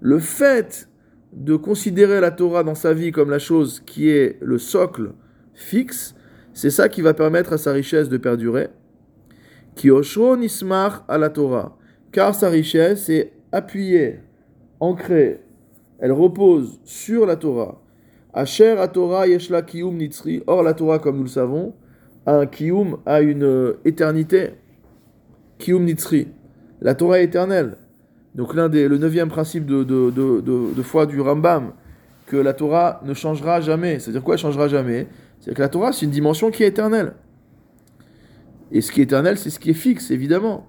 Le fait de considérer la Torah dans sa vie comme la chose qui est le socle fixe, c'est ça qui va permettre à sa richesse de perdurer. Ki oshro nismar à la Torah. Car sa richesse est appuyée, ancrée, elle repose sur la Torah. Asher à Torah yeshla kiyum nitzri. Or, la Torah, comme nous le savons, un kiyum, a une euh, éternité. Kiyum nitzri. La Torah est éternelle. Donc, l'un des, le neuvième principe de, de, de, de- foi du Rambam, que la Torah ne changera jamais. C'est-à-dire quoi, elle changera jamais? C'est que la Torah, c'est une dimension qui est éternelle. Et ce qui est éternel, c'est ce qui est fixe, évidemment.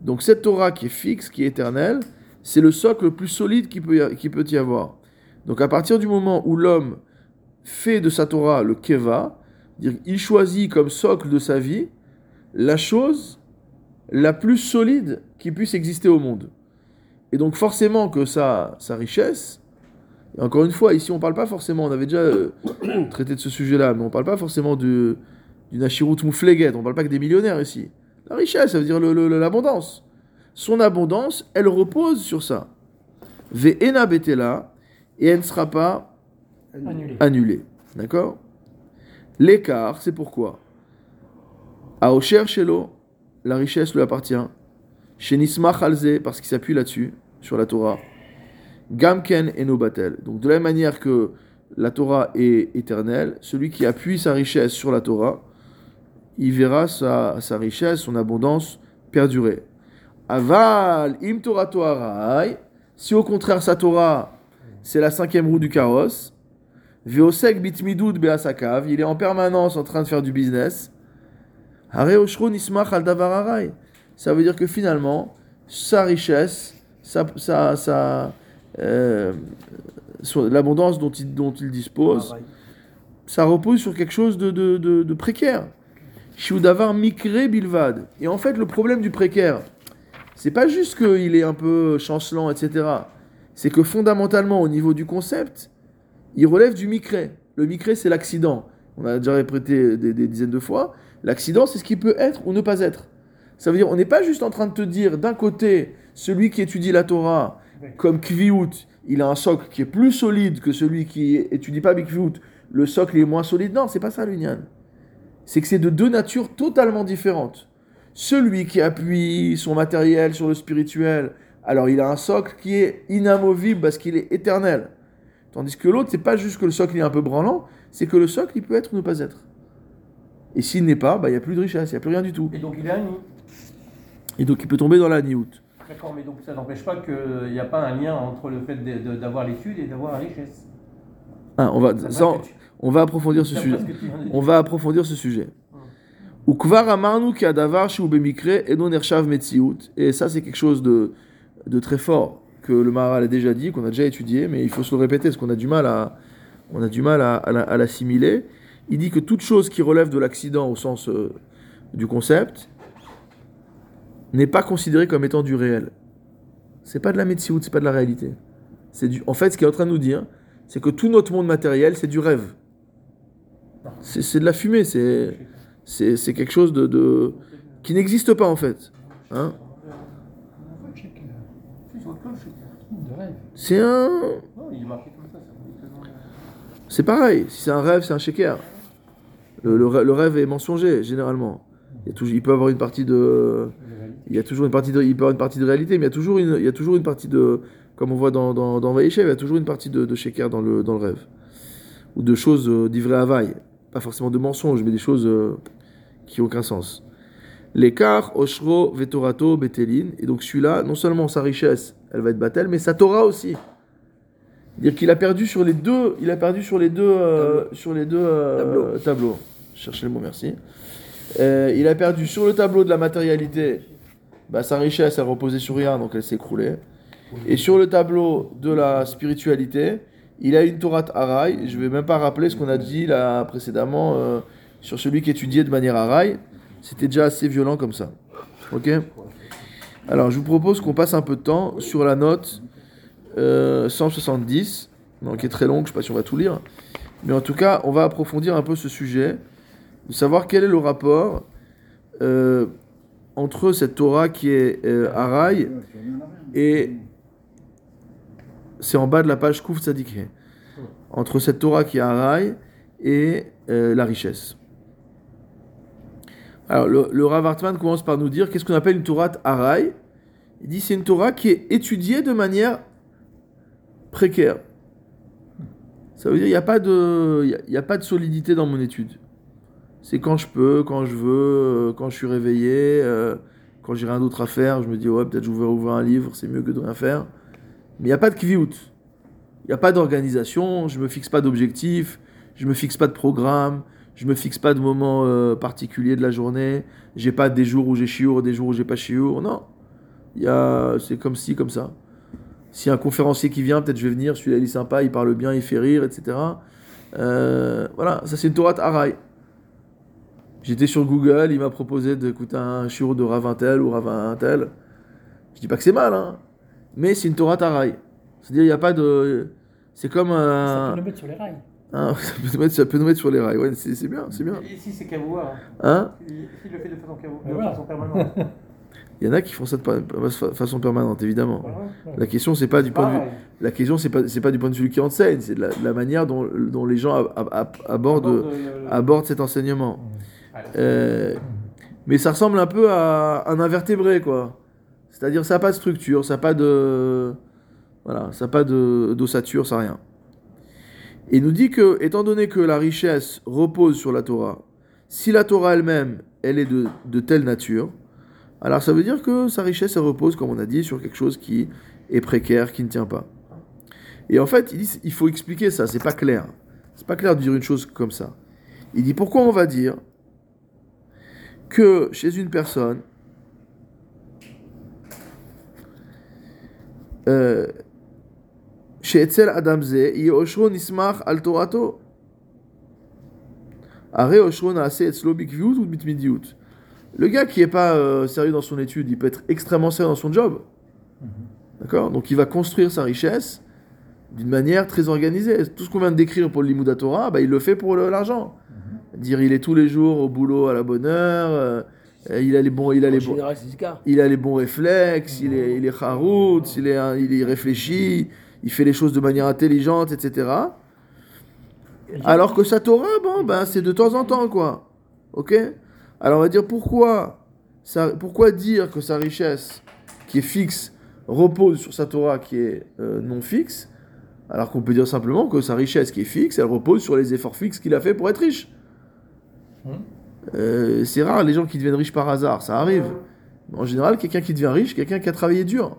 Donc, cette Torah qui est fixe, qui est éternelle, c'est le socle le plus solide qui peut, qui peut y avoir. Donc à partir du moment où l'homme fait de sa Torah le keva, il choisit comme socle de sa vie la chose la plus solide qui puisse exister au monde. Et donc forcément que sa, sa richesse, et encore une fois, ici on parle pas forcément, on avait déjà euh, traité de ce sujet-là, mais on parle pas forcément d'une Ashirut Moufleget, on parle pas que des millionnaires ici. La richesse, ça veut dire l'abondance. Son abondance, elle repose sur ça. Ve'ena betela, et elle ne sera pas Annulé. annulée. D'accord? L'écart, c'est pourquoi? À Osher Shelo, la richesse lui appartient. Chez Nismach Alze, parce qu'il s'appuie là-dessus, sur la Torah. Gamken et Nobatel. Donc de la même manière que la Torah est éternelle, celui qui appuie sa richesse sur la Torah, il verra sa, richesse, son abondance perdurer. Aval im Torah si au contraire sa Torah, c'est la cinquième roue du carrosse, Veosek bitmidud beasakav, il est en permanence en train de faire du business. Ça veut dire que finalement, sa richesse, sa, sa, sa, euh, l'abondance dont il, dont il dispose, ça repose sur quelque chose de, de, de, de précaire. Shiudavar mikre bilvad. Et en fait, le problème du précaire, c'est pas juste qu'il est un peu chancelant, etc. C'est que fondamentalement, au niveau du concept, il relève du micré. Le micré, c'est l'accident. On a déjà répété des, des dizaines de fois. L'accident, c'est ce qui peut être ou ne pas être. Ça veut dire, on n'est pas juste en train de te dire, d'un côté, celui qui étudie la Torah, comme Kviout, il a un socle qui est plus solide que celui qui étudie pas Bikviout. Le socle est moins solide. Non, c'est pas ça l'union. C'est que c'est de deux natures totalement différentes. Celui qui appuie son matériel sur le spirituel, alors il a un socle qui est inamovible parce qu'il est éternel. Tandis que l'autre, c'est pas juste que le socle est un peu branlant, c'est que le socle, il peut être ou ne pas être. Et s'il n'est pas, bah, il n'y a plus de richesse, il n'y a plus rien du tout. Et donc il est ami. Et donc il peut tomber dans la. D'accord, mais donc ça n'empêche pas qu'il n'y a pas un lien entre le fait d'avoir l'étude et d'avoir la richesse. Ah, on, va, on- va approfondir ce sujet. On va approfondir ce sujet. Et ça, c'est quelque chose de, de très fort que le Maharal a déjà dit, qu'on a déjà étudié, mais il faut se le répéter parce qu'on a du mal à, on a du mal à, à la- à l'assimiler. Il dit que toute chose qui relève de l'accident au sens euh, du concept n'est pas considérée comme étant du réel. C'est pas de la metziut, c'est pas de la réalité. C'est du, en fait, ce qu'il est en train de nous dire, c'est que tout notre monde matériel, c'est du rêve. C'est de la fumée, c'est c'est c'est quelque chose de, de- qui n'existe pas en fait. Hein On va checker. C'est sur le cloche, c'est- de rêve. C'est un. Non, il est marqué comme ça. ça veut dire que non, euh, C'est pareil. Si c'est un rêve, c'est un shaker. Le, le rê- le rêve est mensonger, généralement. Il, y a toujours, il peut avoir une partie de. Il y a toujours une partie de, il peut avoir une partie de réalité, mais il y a toujours une, il y a toujours une partie de, comme on voit dans, dans, dans Vaïchev, il y a toujours une partie de, de shaker dans le, dans le rêve. Ou de choses euh, d'ivrei havaï. Pas forcément de mensonges, mais des choses euh, qui n'ont aucun sens. L'écart, Oshro, Vetorato, Betelin. Et donc celui-là, non seulement sa richesse, elle va être battel, mais sa Torah aussi. C'est-à-dire qu'il a perdu sur les deux, il a perdu sur les deux, euh, sur les deux euh, tableaux. Je cherchais le mot, merci. Euh, il a perdu sur le tableau de la matérialité, bah, sa richesse, elle reposait sur rien, donc elle s'est écroulée. Et sur le tableau de la spiritualité, il a une Torah Harai. Je vais même pas rappeler ce qu'on a dit là précédemment sur celui qui étudiait de manière Harai. C'était déjà assez violent comme ça. Ok? Alors je vous propose qu'on passe un peu de temps sur la note euh, 170, donc qui est très longue, je sais pas si on va tout lire. Mais en tout cas, on va approfondir un peu ce sujet, de savoir quel est le rapport euh, entre cette Torah qui est euh, et c'est en bas de la page Kouf Tzadik. He. Entre cette Torah qui est Harai et euh, la richesse. Alors, le, le Rav commence par nous dire qu'est-ce qu'on appelle une Torah Harai Il dit c'est une Torah qui est étudiée de manière précaire. Ça veut dire il n'y a, pas de- a- pas de solidité dans mon étude. C'est quand je peux, quand je veux, euh, quand je suis réveillé, euh, quand j'ai rien d'autre à faire, je me dis ouais peut-être je vais ouvrir un livre, c'est mieux que de rien faire. Mais il n'y a pas de kviout. Il n'y a pas d'organisation, je me fixe pas d'objectif, je me fixe pas de programme, je me fixe pas de moment euh, particulier de la journée, j'ai pas des jours où j'ai chiour, des jours où j'ai pas chiour, non. Il c'est comme ci, comme ça. Si un conférencier qui vient, peut-être je vais venir, celui-là il est sympa, il parle bien, il fait rire, etc. Euh, voilà, ça c'est une Torah Harai. J'étais sur Google, il m'a proposé d'écouter un shiur de Ravintel ou Ravintel. Je dis pas que c'est mal, hein, mais c'est une Torah Harai. C'est-à-dire, il n'y a pas de. C'est comme Ça un. peut le mettre sur les rails. Un- ça, peut nous mettre, ça peut nous mettre sur les rails. Ouais, c'est c'est bien, c'est bien. Ici, c'est Kavoua. Hein S'il s'il le fait de façon, Kavoua, de façon permanente. Il y en a qui font ça de façon permanente, évidemment. La question, c'est pas du point de vue. La question, c'est pas, c'est pas du point de vue qui enseigne, c'est de la, de la manière dont, dont les gens ab- ab- abordent, Aborde le- abordent cet enseignement. Euh, mais ça ressemble un peu à un invertébré, quoi. C'est-à-dire, ça n'a pas de structure, ça n'a pas de. Voilà, ça n'a pas de- d'ossature, ça n'a rien. Il nous dit que, étant donné que la richesse repose sur la Torah, si la Torah elle-même, elle est de, de telle nature, alors ça veut dire que sa richesse, elle repose, comme on a dit, sur quelque chose qui est précaire, qui ne tient pas. Et en fait, il dit, il faut expliquer ça, c'est pas clair. C'est pas clair de dire une chose comme ça. Il dit pourquoi on va dire que chez une personne, euh, chez Etzel Adamze, Yehoshro nismach al Torato. Le gars qui est pas euh, sérieux dans son étude, il peut être extrêmement sérieux dans son job. D'accord? Donc il va construire sa richesse d'une manière très organisée. Tout ce qu'on vient de décrire pour le Limouda Torah, bah, il le fait pour l'argent. Dire il est tous les jours au boulot à la bonne heure, euh, il a les bons, il a En les général, il a les bons réflexes, il est, il est charout, il est, il est réfléchi, il fait les choses de manière intelligente, etc. Alors que sa Torah, bon, ben, c'est de temps en temps, quoi. Ok? Alors on va dire pourquoi, ça, pourquoi dire que sa richesse, qui est fixe, repose sur sa Torah qui est euh, non fixe, alors qu'on peut dire simplement que sa richesse qui est fixe, elle repose sur les efforts fixes qu'il a fait pour être riche. Euh, c'est rare les gens qui deviennent riches par hasard, ça arrive. Mais En général, quelqu'un qui devient riche, quelqu'un qui a travaillé dur.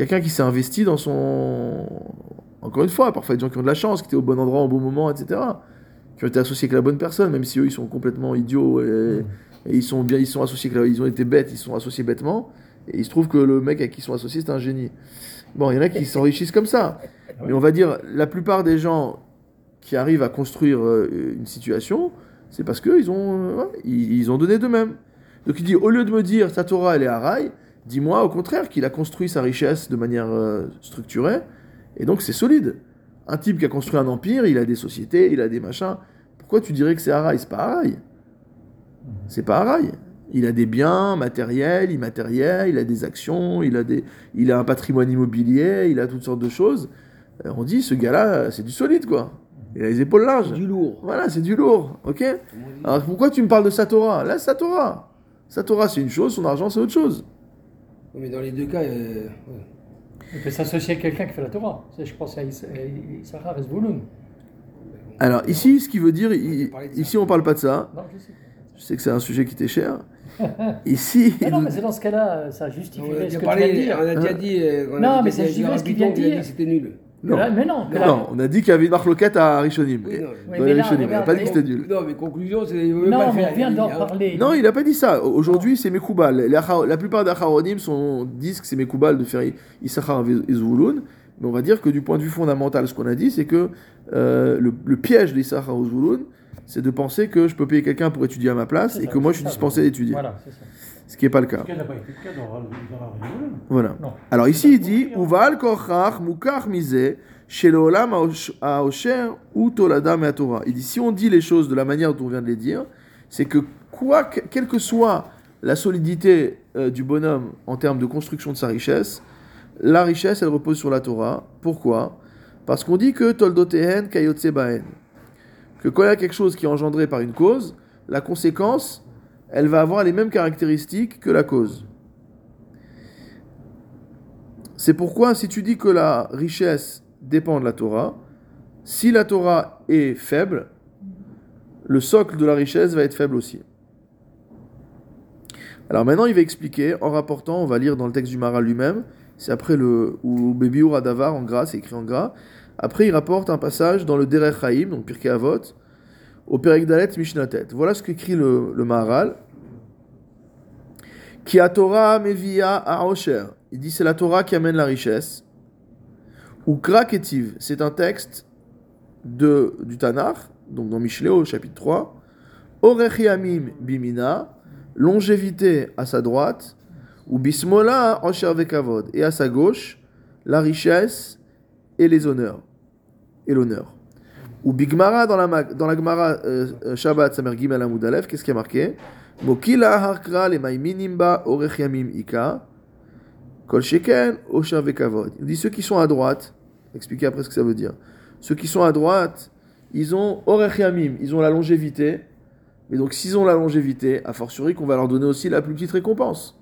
Quelqu'un qui s'est investi dans son... Encore une fois, parfois des gens qui ont de la chance, qui étaient au bon endroit au bon moment, etc. Qui ont été associés avec la bonne personne, même si eux, ils sont complètement idiots et, et ils sont bien, ils sont associés, ils ont été bêtes, ils sont associés bêtement. Et il se trouve que le mec avec qui ils sont associés, c'est un génie. Bon, il y en a qui s'enrichissent comme ça. Mais on va dire, la plupart des gens qui arrivent à construire euh, une situation, c'est parce qu'ils ont, ils ont donné d'eux-mêmes. Donc il dit, au lieu de me dire ta Torah elle est à rail, dis-moi au contraire qu'il a construit sa richesse de manière euh, structurée, et donc c'est solide. Un type qui a construit un empire, il a des sociétés, il a des machins. Pourquoi tu dirais que c'est rail C'est pas rail. C'est pas rail. Il a des biens matériels, immatériels, il a des actions, il a, des, il a un patrimoine immobilier, il a toutes sortes de choses. Euh, On dit, ce gars-là, c'est du solide, quoi. Il a les épaules larges. Du lourd. Voilà, c'est du lourd, ok? Alors pourquoi tu me parles de sa Torah Là, sa Torah. Sa Torah, c'est une chose, son argent, c'est autre chose. Oui, Mais dans les deux cas, euh, ouais. Il peut s'associer à quelqu'un qui fait la Torah. Je pense à Is- à Issachar et Zvouloun. Alors ici, ce qui veut dire, il- ici on parle pas de ça. Non, je sais. Je sais que c'est un sujet qui t'est cher. Ici, Mais non, mais c'est dans ce cas-là, ça On a justifierait ce que parlé, tu viens de on dire. a déjà dit. euh, on a Non, mais dit ça justifie ce qu'il vient de dire. c'était nul. Non. là- mais non, que là- non, on a dit qu'il y avait une marloquette à Rishonim. Oui, on n'a pas dit que c'était nul. Non, mais conclusion, c'est. pas Non, mais faire, on vient il d'en hein. parler. Non, il n'a pas dit ça. Aujourd'hui, c'est Mekoubal. La plupart des Acharonim sont, disent que c'est Mekoubal de faire Issachar et Zvouloun. Mais on va dire que du point de vue fondamental, ce qu'on a dit, c'est que euh, le, le piège d'Issachar et Zvouloun, c'est de penser que je peux payer quelqu'un pour étudier à ma place et ça, que moi je suis ça. dispensé d'étudier. Voilà, c'est ça. Ce qui n'est pas le cas. Voilà. Non. Alors ici, il dit Uval korchach mukach mise shelolam haosher ou tolada Torah. Il dit si on dit les choses de la manière dont on vient de les dire, c'est que quoi, que- quelle que soit la solidité euh, du bonhomme en termes de construction de sa richesse, la richesse elle repose sur la Torah. Pourquoi? Parce qu'on dit que toldotehen kayotse baen. Que quand il y a quelque chose qui est engendré par une cause, la conséquence, elle va avoir les mêmes caractéristiques que la cause. C'est pourquoi si tu dis que la richesse dépend de la Torah, si la Torah est faible, le socle de la richesse va être faible aussi. Alors maintenant, il va expliquer en rapportant, on va lire dans le texte du Maral lui-même, c'est après le ou Bébi Radavar en gras, c'est écrit en gras. Après, il rapporte un passage dans le Derech Chaim, donc Pirkei Avot, au Perek Dalet Mishnatet. Voilà ce qu'écrit le, le Maharal. Qui a Torah mevia. Il dit c'est la Torah qui amène la richesse. Ou Kraketiv, c'est un texte de, du Tanakh, donc dans Mishleo, chapitre 3. Orech Yamim bimina, longévité à sa droite. Ou Bismola Osher vekavod. Et à sa gauche, la richesse et les honneurs. Et l'honneur. Ou Bigmara dans la, dans la Gemara euh, euh, Shabbat Samer Gimel Amud Aleph, qu'est-ce qui est marqué? Mokila harkra le maiminimba orech yamim kol sheken. Il dit ceux qui sont à droite, expliquez après ce que ça veut dire. Ceux qui sont à droite, ils ont orech ils ont la longévité. Mais donc s'ils ont la longévité, a fortiori qu'on va leur donner aussi la plus petite récompense.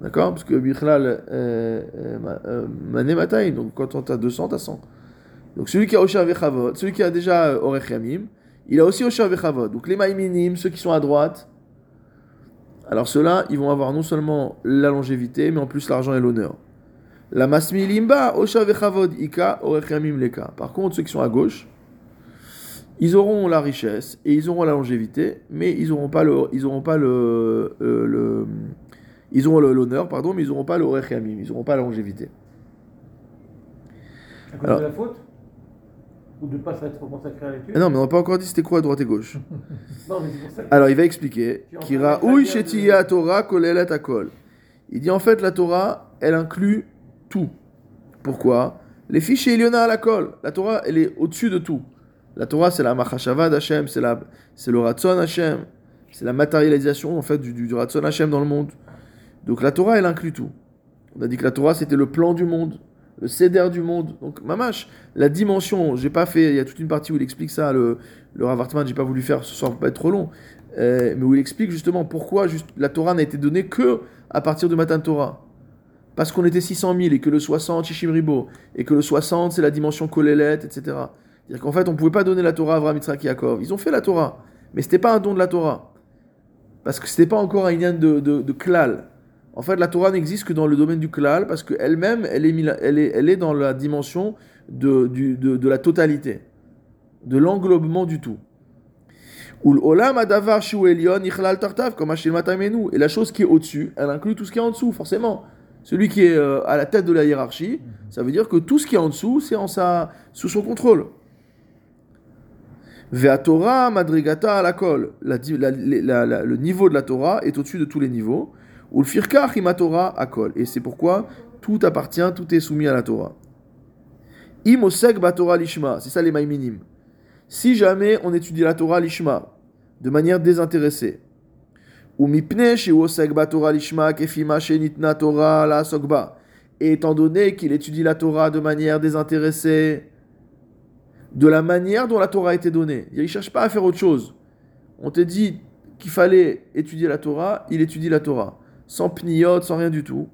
D'accord? Parce que Bichlal, euh, ma- mané donc quand on a 200, t'as 100. Donc celui qui a Osher Vechavod, celui qui a déjà euh, Orech Yamim, il a aussi Osher Vechavod. Donc les Maïminim, ceux qui sont à droite, alors ceux-là, ils vont avoir non seulement la longévité, mais en plus l'argent et l'honneur. La Masmi Limba, Osher Vechavod, Ika, Orech Yamim Leka. Par contre, ceux qui sont à gauche, ils auront la richesse et ils auront la longévité, mais ils n'auront pas le, ils auront pas le, euh, le- ils auront l'honneur, pardon, mais ils n'auront pas le Orech Yamim, ils n'auront pas la longévité. À cause Alors- de la faute? Ou de ne pas s'être consacré à l'étude Ah non, mais on n'a pas encore dit c'était quoi droite et gauche. Non, mais c'est pour ça que- Alors il va expliquer. Kira Torah akol. Il dit en fait la Torah, elle inclut tout. Pourquoi? Les fichiers Eliona à la colle. La Torah, elle est au-dessus de tout. La Torah, c'est la machashava d'Hachem, c'est la, c'est le ratzon Hachem, c'est la matérialisation en fait du, du, du ratzon Hachem dans le monde. Donc la Torah, elle inclut tout. On a dit que la Torah, c'était le plan du monde, le céder du monde. Donc mamash, la dimension, j'ai pas fait, il y a toute une partie où il explique ça, le, le Rav Hartman, j'ai pas voulu faire ce soir pour pas être trop long, euh, mais où il explique justement pourquoi la Torah n'a été donnée que à partir de Torah. Parce qu'on était 600 000 et que le 60, Shishim Ribo, et que le 60, c'est la dimension Kolelet, etc. C'est-à-dire qu'en fait, on pouvait pas donner la Torah à Avraham, Yitzhak Yaakov. Ils ont fait la Torah, mais c'était pas un don de la Torah. Parce que c'était pas encore un lien de klal. En fait, la Torah n'existe que dans le domaine du klal, parce qu'elle-même, elle est, elle, est, dans la dimension de, la totalité, de l'englobement du tout. Et la chose qui est au-dessus, elle inclut tout ce qui est en dessous, forcément. Celui qui est euh, à la tête de la hiérarchie, ça veut dire que tout ce qui est en dessous, c'est en sa, sous son contrôle. Vea Torah madrigata la- le niveau de la Torah est au-dessus de tous les niveaux. Torah. Et c'est pourquoi tout appartient, tout est soumis à la Torah. Imosek Torah lishma. C'est ça les maïminim. Si jamais on étudie la Torah lishma, de manière désintéressée, Ou mipne osek batora lishma kefima shenitna Torah la sokba. Et étant donné qu'il étudie la Torah de manière désintéressée, de la manière dont la Torah a été donnée. Il ne cherche pas à faire autre chose. On te dit qu'il fallait étudier la Torah, il étudie la Torah. Sans pniot, sans rien du tout.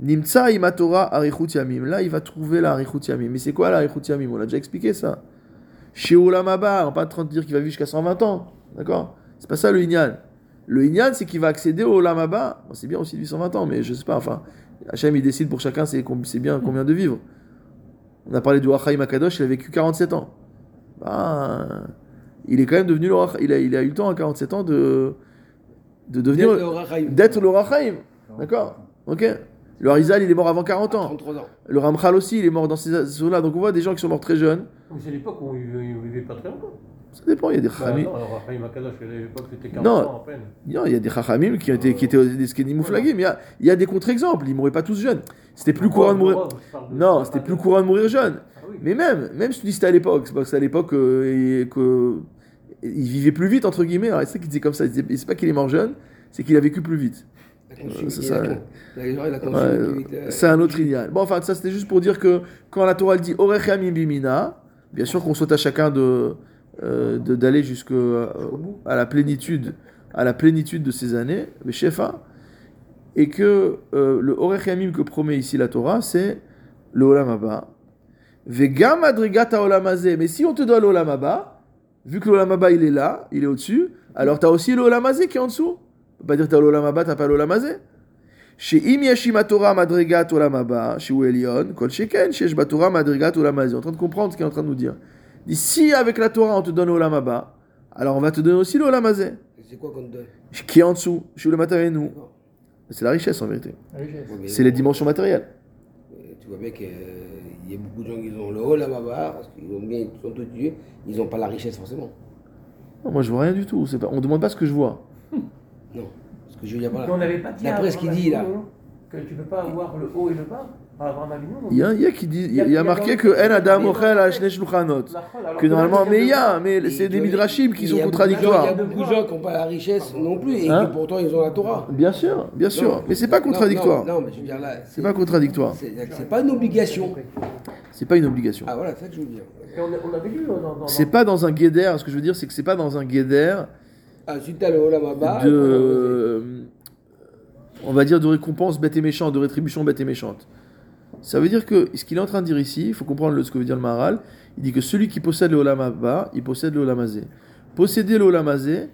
Nimtsa ima Torah arichut yamim. Là, il va trouver la arichut yamim. Mais c'est quoi la arichut yamim? On l'a déjà expliqué ça. Chez Olam Haba, on n'est pas en train de dire qu'il va vivre jusqu'à 120 ans. D'accord? C'est pas ça le Inyan. Le Inyan, c'est qu'il va accéder au Olam Haba. Bon, c'est bien aussi de vivre 120 ans, mais je sais pas. Enfin, Hachem, il décide pour chacun, c'est bien combien de vivre. On a parlé du Rachaim Akadosh, il a vécu 47 ans. Ben, il est quand même devenu le Rach- il il a eu le temps à 47 ans de, de devenir. D'être le Rachaim. D'être le Rachaim. D'accord Ok Le Harizal, il est mort avant 40 ans. 33 ans. Le Ramchal aussi, il est mort dans ces eaux-là. Donc on voit des gens qui sont morts très jeunes. Mais c'est l'époque où ils ne vivaient pas très longtemps. Ça dépend, il y a des Bah, Chachamim. non, alors Raphaël Makadosh, à l'époque, c'était 40 Non. ans à peine. Non, il y a des Chachamim qui, été, qui étaient des Skenim Mouflagim. Il y a, il y a des contre-exemples. Ils mouraient pas tous jeunes. C'était plus courant de mourir. Non, c'était plus courant de mourir jeune. Ah oui. Mais même, même si tu dis c'était à l'époque, c'est parce que c'est à l'époque euh, que il vivait plus vite entre guillemets. Alors c'est ça qu'il disait comme ça. Il disait- C'est pas qu'il est mort jeune, c'est qu'il a vécu plus vite. Euh, c'est ça, euh, c'est un autre idéal. Bon, enfin, ça c'était juste pour dire que quand la Torah elle dit Orech Yamim Bimina, bien sûr qu'on souhaite à chacun de euh, d'aller jusqu'à à la plénitude, à la plénitude de ces années, le Shefa, et que euh, le Orech Yamim que promet ici la Torah, c'est le Olam Haba. Vegam Olam Hazeh. Mais si on te donne l'Olam Haba, vu que l'Olamaba il est là, il est au-dessus, alors tu as aussi l'Olamazé qui est en dessous. On peut pas dire que tu as l'Olamaba, tu n'as pas l'Olamazé. Chez Im Torah Madrigat Olamaba, chez Uelion, Kol Sheken, chez Torah Madrigat Olamazé. On en train de comprendre ce qu'il est en train de nous dire. Il si avec la Torah on te donne l'Olamaba, alors on va te donner aussi l'Olamazé. C'est quoi qu'on te donne? Qui est en dessous, chez le matin nous. C'est la richesse en vérité. C'est les dimensions matérielles. Euh, tu vois, mec. Euh, qu'il y a beaucoup de gens qui ont le haut là-bas, parce qu'ils ont bien, ils sont tous tués, ils n'ont pas la richesse forcément. Non, moi je vois rien du tout. C'est Pas, on demande pas ce que je vois. Non. Parce que je veux dire, voilà. on n'avait pas dit D'après ce qu'il dit, là. Que tu peux pas avoir le haut et le bas. Il y a, il y a qui dit, il y a, Il y a marqué que En Adam Ochel al Shnei Shulchanot. Que normalement, mais il y a, mais c'est des midrashim qui sont contradictoires. Il y a beaucoup de gens qui n'ont pas la richesse non plus, et Hein que pourtant ils ont la Torah. Bien sûr, bien sûr. Non, mais c'est pas contradictoire. Non, non, mais je veux dire là. C'est pas contradictoire. C'est pas une obligation. C'est pas une obligation. Ah voilà, c'est ça que je veux dire. C'est pas dans un guéder. Ce que je veux dire, c'est que c'est pas dans un guéder Ah, si t'as le Olam Haba, de, on va dire, de récompense bête et méchante, de rétribution bête et méchante. Ça veut dire que ce qu'il est en train de dire ici, il faut comprendre le- ce que veut dire le Maharal. Il dit que celui qui possède le Olam Haba, il possède le Olam Hazé. Posséder le Olam pas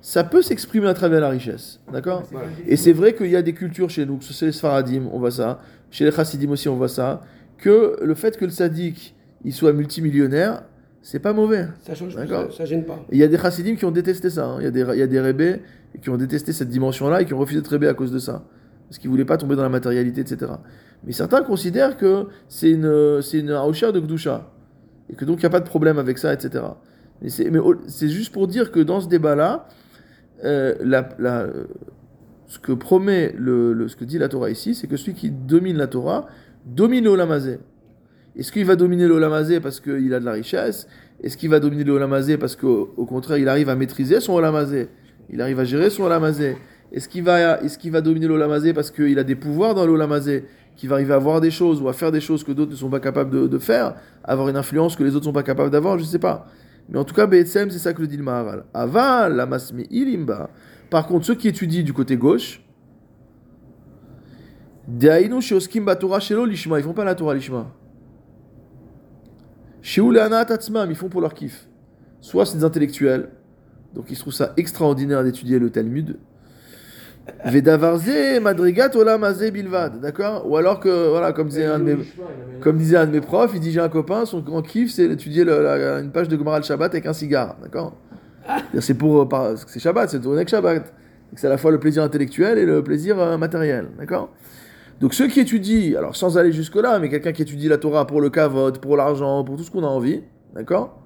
ça peut s'exprimer à travers la richesse. D'accord Et c'est vrai qu'il y a des cultures chez nous, que ce soit les Sfaradim, on voit ça, chez les Chassidim aussi, on voit ça, que le fait que le sadique, il soit multimillionnaire, c'est pas mauvais. ça change D'accord. ça, ça gêne pas. Et Il y a des chassidim qui ont détesté ça. hein. Il y a des, il y a des rébés qui ont détesté cette dimension-là et qui ont refusé de rébé à cause de ça. Parce qu'ils ne voulaient pas tomber dans la matérialité, etc. Mais certains considèrent que c'est une, c'est une de Gdusha. Et que donc il n'y a pas de problème avec ça, etc. Mais c'est, juste pour dire que dans ce débat-là, euh, la- la- ce que promet, le, le- ce que dit la Torah ici, c'est que celui qui domine la Torah domine le Olam Hazé. Est-ce qu'il va dominer le Olam Hazé parce qu'il a de la richesse? Est-ce qu'il va dominer le Olam Hazé parce qu'au au contraire, il arrive à maîtriser son Olam Hazé Il arrive à gérer son Olam Hazé Est-ce qu'il va, est qu'il va dominer parce qu'il a des pouvoirs dans le Qu'il va arriver à voir des choses ou à faire des choses que d'autres ne sont pas capables de, faire Avoir une influence que les autres ne sont pas capables d'avoir Je ne sais pas. Mais en tout cas, BSM, c'est ça que le dit le Maharal. Aval, la masmi ilimba. Par contre, ceux qui étudient du côté gauche, Deainu sheoskim batora shelo lishma. Ils font pas la Torah lishma. Sheu le'anat atzmam. Ils font pour leur kiff. Soit c'est des intellectuels, donc ils trouvent ça extraordinaire d'étudier le Talmud. Vedavarze madrigat olam bilvad. D'accord? Ou alors que, voilà, comme disait un de mes, comme disait un de mes profs, il dit j'ai un copain, son grand kiff c'est d'étudier une page de Gemara le Shabbat avec un cigare, d'accord? C'est pour, euh, c'est Shabbat, c'est tourné avec Shabbat. C'est à la fois le plaisir intellectuel et le plaisir euh, matériel, d'accord? Donc ceux qui étudient, alors sans aller jusque là, mais quelqu'un qui étudie la Torah pour le kavod, pour l'argent, pour tout ce qu'on a envie, d'accord?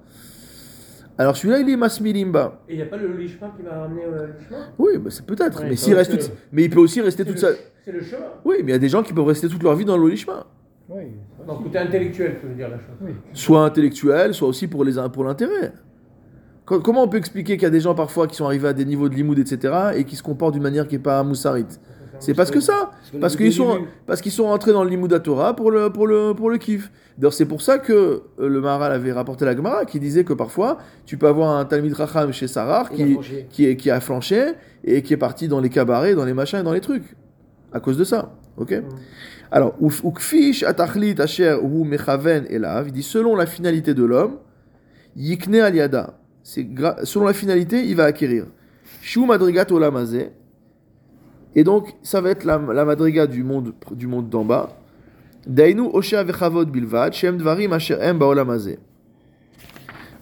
Alors celui-là il est masmilimba. Et il n'y a pas le Lishma qui m'a ramené au Lishma Oui, bah, c'est peut-être, mais s'il reste toute- mais il peut aussi rester toute le- sa. C'est le chemin. Oui, mais il y a des gens qui peuvent rester toute leur vie dans l'olishma. Oui, Donc côté intellectuel, tu veux dire la chose. oui. soit intellectuel, soit aussi pour les pour l'intérêt. Co- Comment on peut expliquer qu'il y a des gens parfois qui sont arrivés à des niveaux de limoud, etc., et qui se comportent d'une manière qui n'est pas moussarite? C'est parce que ça Parce qu'ils sont, parce qu'ils sont rentrés dans le Limouda Torah pour le, pour le, pour le kiff. D'ailleurs, c'est pour ça que euh, le Maharal avait rapporté la Gemara qui disait que parfois, tu peux avoir un Talmid Racham chez a qui, qui, est, qui a flanché et qui est parti dans les cabarets, dans les machins et dans les trucs. À cause de ça. Ok? Alors, Uf- Ukfish atachlit asher hu mechaven elav, il dit selon la finalité de l'homme, yikne aliada. Selon la finalité, il va acquérir. Shu madrigat olamazeh. Et donc, ça va être la, la madriga du monde, du monde d'en bas. Dainu osher vechavod bilvad, shem dvarim asher em baolam hazeh.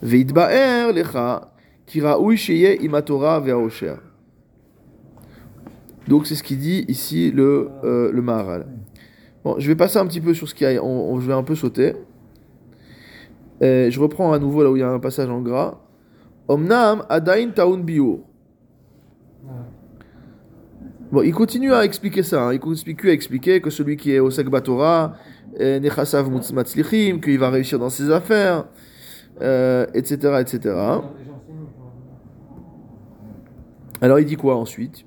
Veitbaer lecha, ki raoui sheye im haTorah ve'aosher. Donc, c'est ce qu'il dit ici le, euh, le Maharal. Bon, je vais passer un petit peu sur ce qu'il y a, on, on- je vais un peu sauter. Euh, je reprends à nouveau là où il y a un passage en gras. Omnam adain taun biur. Bon, il continue à expliquer ça. hein. Il continue à expliquer que celui qui est au Sekbatora, Nechasav Matzlichim, qu'il va réussir dans ses affaires, euh, etc., etc. Alors il dit quoi ensuite?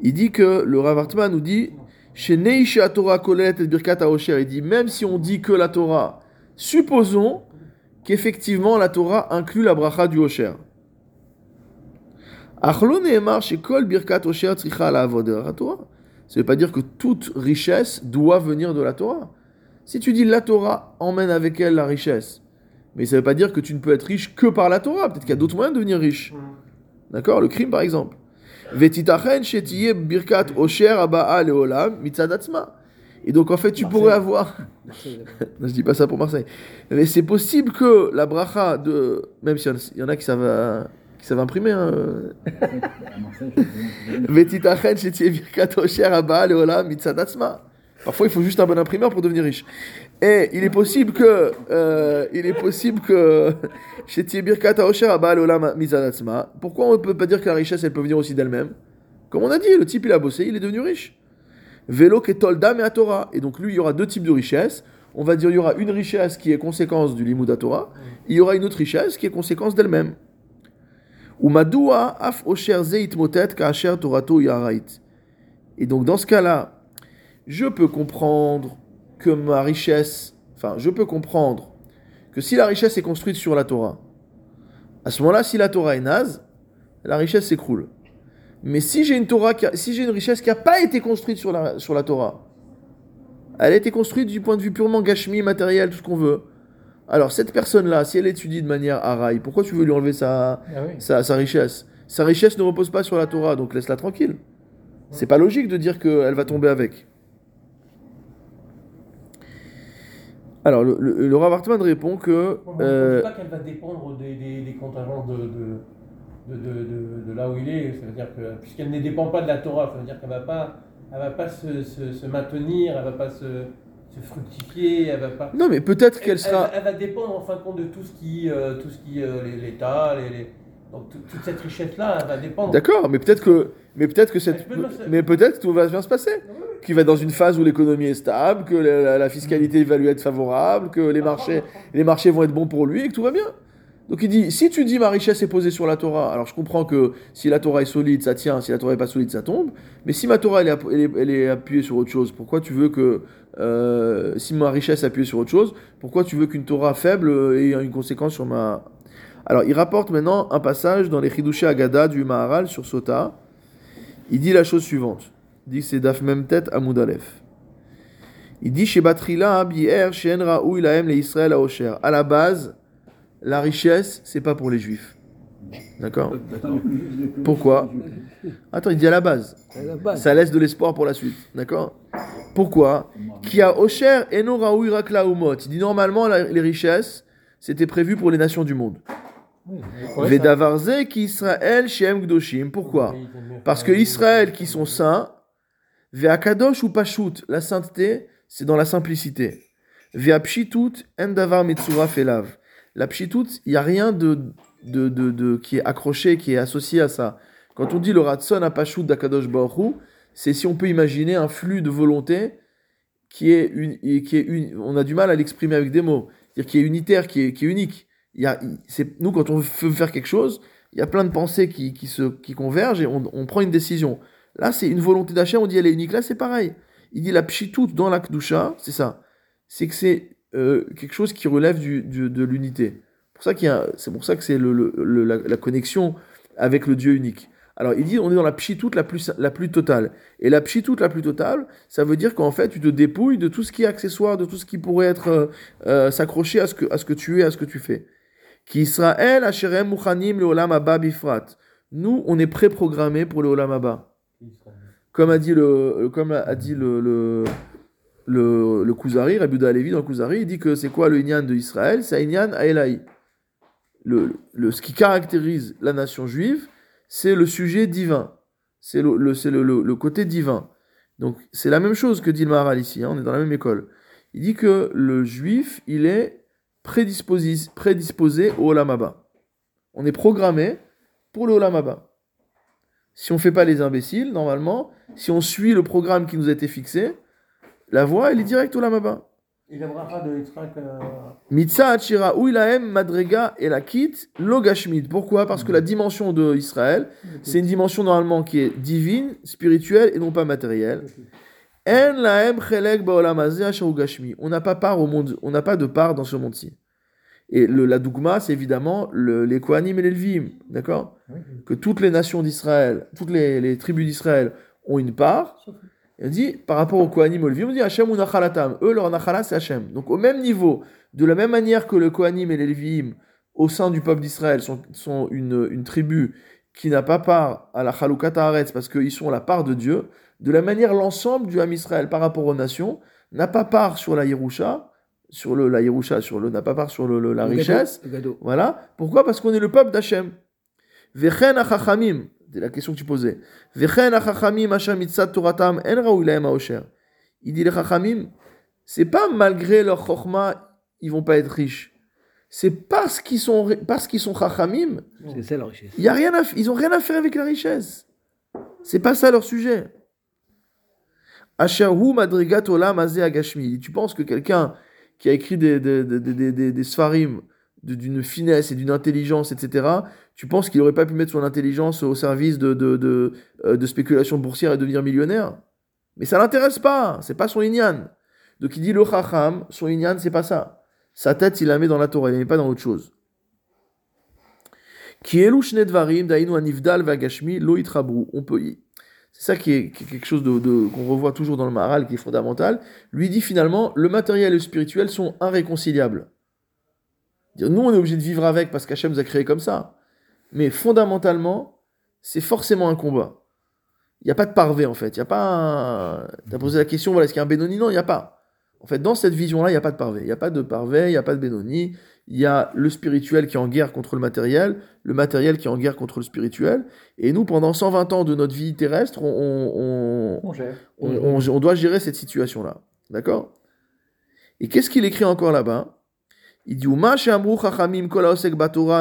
Il dit que le Rav Hartman nous dit chez Neisha Torah Kolet et Birkat Haosher, il dit même si on dit que la Torah, supposons qu'effectivement la Torah inclut la bracha du Hosher. Achlo Nehemar chez Kol Birkat Hosher Tzricha la la Torah. Ça ne veut pas dire que toute richesse doit venir de la Torah. Si tu dis la Torah emmène avec elle la richesse, mais ça ne veut pas dire que tu ne peux être riche que par la Torah. Peut-être qu'il y a d'autres moyens de devenir riche. D'accord? Le crime, par exemple. Birkat osher. Et donc, en fait, tu pourrais avoir. Non, je dis pas ça pour Marseille. Mais c'est possible que la bracha de. Même s'il y en a- il y en a qui savent, euh, qui savent imprimer. Hein. Parfois, il faut juste un bon imprimeur pour devenir riche. Et il est possible que, euh, il est possible que, pourquoi on ne peut pas dire que la richesse, elle peut venir aussi d'elle-même? Comme on a dit, le type, il a bossé, il est devenu riche. Vélo Ketolda et Torah. Et donc, lui, il y aura deux types de richesses. On va dire, il y aura une richesse qui est conséquence du Limud Torah. Il y aura une autre richesse qui est conséquence d'elle-même. Torato Yarait. Et donc, dans ce cas-là, je peux comprendre que ma richesse, enfin, je peux comprendre que si la richesse est construite sur la Torah, à ce moment-là, si la Torah est naze, la richesse s'écroule. Mais si j'ai une Torah, si j'ai une richesse qui n'a pas été construite sur la, Torah, elle a été construite du point de vue purement gashmi, matériel, tout ce qu'on veut. Alors cette personne-là, si elle étudie de manière haraï, pourquoi tu veux lui enlever sa, Ah oui. sa, sa richesse? Sa richesse ne repose pas sur la Torah, donc laisse-la tranquille. C'est pas logique de dire qu'elle va tomber avec. Alors, le, le, le Rav Hartman répond que. Moi, euh, Je ne dis pas qu'elle va dépendre des, des, de, de, de- de là où il est. Ça veut dire que, puisqu'elle ne dépend pas de la Torah, ça veut dire qu'elle ne va pas, elle va pas se, se, se maintenir, elle ne va pas se, se fructifier, elle va pas. non, mais peut-être Elle, qu'elle sera. elle va dépendre en fin de compte de tout ce qui, euh, tout ce qui, euh, l'État, les, les- donc toute cette richesse-là, elle va dépendre. D'accord, mais peut-être que. Mais peut-être que cette. Mais peut-être que tout va bien se passer. Qu'il va dans une phase où l'économie est stable, que la, la- la fiscalité va lui être favorable, que les marchés, les marchés vont être bons pour lui et que tout va bien. Donc il dit, si tu dis ma richesse est posée sur la Torah, alors je comprends que si la Torah est solide, ça tient, si la Torah est pas solide, ça tombe. Mais si ma Torah elle est, app- elle est- elle est appuyée sur autre chose, pourquoi tu veux que, euh, si ma richesse appuyée sur autre chose, pourquoi tu veux qu'une Torah faible euh, ait une conséquence sur ma... Alors il rapporte maintenant un passage dans les Chidushé Agada du Maharal sur Sota. Il dit la chose suivante. Il dit que c'est Daf Memtet Amoud. Il dit chez Batrila Bier Shen Raoui Lahem le Israël. À la base, la richesse, c'est pas pour les juifs. D'accord Pourquoi Attends, il dit à la base. Ça laisse de l'espoir pour la suite. D'accord Pourquoi Qui a Osher Rakla Umot. Il dit normalement, les richesses, c'était prévu pour les nations du monde. Vedavarze qui Israël Shem Gdoshim. Pourquoi Parce que Israël qui sont saints, Ve'akadosh ou Pashut, la sainteté, c'est dans la simplicité. Ve'apshitut endavar metsura felav. La pshitut, il n'y a rien de, de, de, de- qui est accroché, qui est associé à ça. Quand on dit le ratson à d'Akadosh Baruch c'est si on peut imaginer un flux de volonté qui est, une, qui est une, on a du mal à l'exprimer avec des mots, c'est-à-dire qui est unitaire, qui est, qui unique. Il y a, c'est, nous, quand on veut faire quelque chose, il y a plein de pensées qui, qui, se, qui convergent et on, on prend une décision. Là, c'est une volonté d'Hachem, on dit elle est unique. Là, c'est pareil. Il dit la pchitout dans la c'est ça. C'est que c'est euh, quelque chose qui relève du, du- de l'unité. C'est pour ça que c'est la, connexion avec le Dieu unique. Alors, il dit on est dans la pchitout la plus, la plus totale. Et la pchitout la plus totale, ça veut dire qu'en fait, tu te dépouilles de tout ce qui est accessoire, de tout ce qui pourrait être euh, euh, s'accrocher à ce, que, à ce que tu es, à ce que tu fais. Qui Israël, Asherem, Muchanim, le Olam Bifrat. Nous, on est préprogrammés pour le Olam Abba. Comme a dit le, comme a dit le, le, le, Kuzari, Rabbi Halevi dans le Kuzari, il dit que c'est quoi le Inyan de Israël? C'est Inyan Aelaï. Le, le, ce qui caractérise la nation juive, c'est le sujet divin. C'est le, le, le, côté divin. Donc c'est la même chose que dit le Maharal ici, hein, on est dans la même école. Il dit que le juif, il est prédisposé, prédisposé au Olam Haba. On est programmé pour le Olam Haba. Si on ne fait pas les imbéciles, normalement, si on suit le programme qui nous a été fixé, la voie, elle est directe au Olam Haba. Et la bracha de Yitzhak, Mitzah Hachira Uilaem Madrega et la Kit Logashmid. Pourquoi? Parce que la dimension de Israël, c'est une dimension normalement qui est divine, spirituelle et non pas matérielle. En laem chelek gashmi. On n'a pas part au monde, on n'a pas de part dans ce monde-ci. Et le, la dougma, c'est évidemment le- les Kohanim et les Levim, d'accord? Que toutes les nations d'Israël, toutes les, les tribus d'Israël ont une part. Et on dit, par rapport aux Kohanim Levim, on dit Hachem ou Nachalatam. Eux, leur Nachala, c'est Hachem. Donc au même niveau, de la même manière que le Kohanim et les Levim, au sein du peuple d'Israël, sont, sont une, une tribu qui n'a pas part à la Chalukat Haaretz parce qu'ils sont la part de Dieu, de la manière l'ensemble du Ham Israël par rapport aux nations n'a pas part sur la Yerusha, sur le, la Yerusha, sur le, n'a pas part sur le, le- la Le richesse. gâteau. Voilà. Pourquoi? Parce qu'on est le peuple d'Hachem. Vechen achachamim, c'est la question que tu posais. Il dit les chachamim, c'est pas malgré leur chorma, ils vont pas être riches. C'est parce qu'ils sont, parce qu'ils sont chachamim, C'est ça la richesse. y a rien à, ils ont rien à faire avec la richesse. C'est pas ça leur sujet. Tu penses que quelqu'un qui a écrit des, des, des, des, des, des sfarim d'une finesse et d'une intelligence, etc., tu penses qu'il aurait pas pu mettre son intelligence au service de, de, de, euh, spéculation boursière et devenir millionnaire? Mais ça l'intéresse pas, c'est pas son inyan. Donc il dit le chacham, son inyan, c'est pas ça. Sa tête, il la met dans la Torah, il la met pas dans autre chose. Dainu anivdal vagashmi, lo. On peut y- C'est ça qui est, qui est quelque chose de, de- qu'on revoit toujours dans le Maharal, qui est fondamental. Lui dit finalement, le matériel et le spirituel sont irréconciliables. Nous, on est obligé de vivre avec parce qu'Hachem nous a créé comme ça. Mais fondamentalement, c'est forcément un combat. Il n'y a pas de parvé en fait. Il y a pas. Tu as posé la question, voilà, est-ce qu'il y a un Benoni? Non, il n'y a pas. En fait, dans cette vision-là, il n'y a pas de parvé. Il n'y a pas de parvé, il n'y a pas de Benoni. Il y a le spirituel qui est en guerre contre le matériel, le matériel qui est en guerre contre le spirituel. Et nous, pendant 120 ans de notre vie terrestre, on, on- on doit gérer cette situation-là. D'accord? Et qu'est-ce qu'il écrit encore là-bas? Il dit Uma chachamim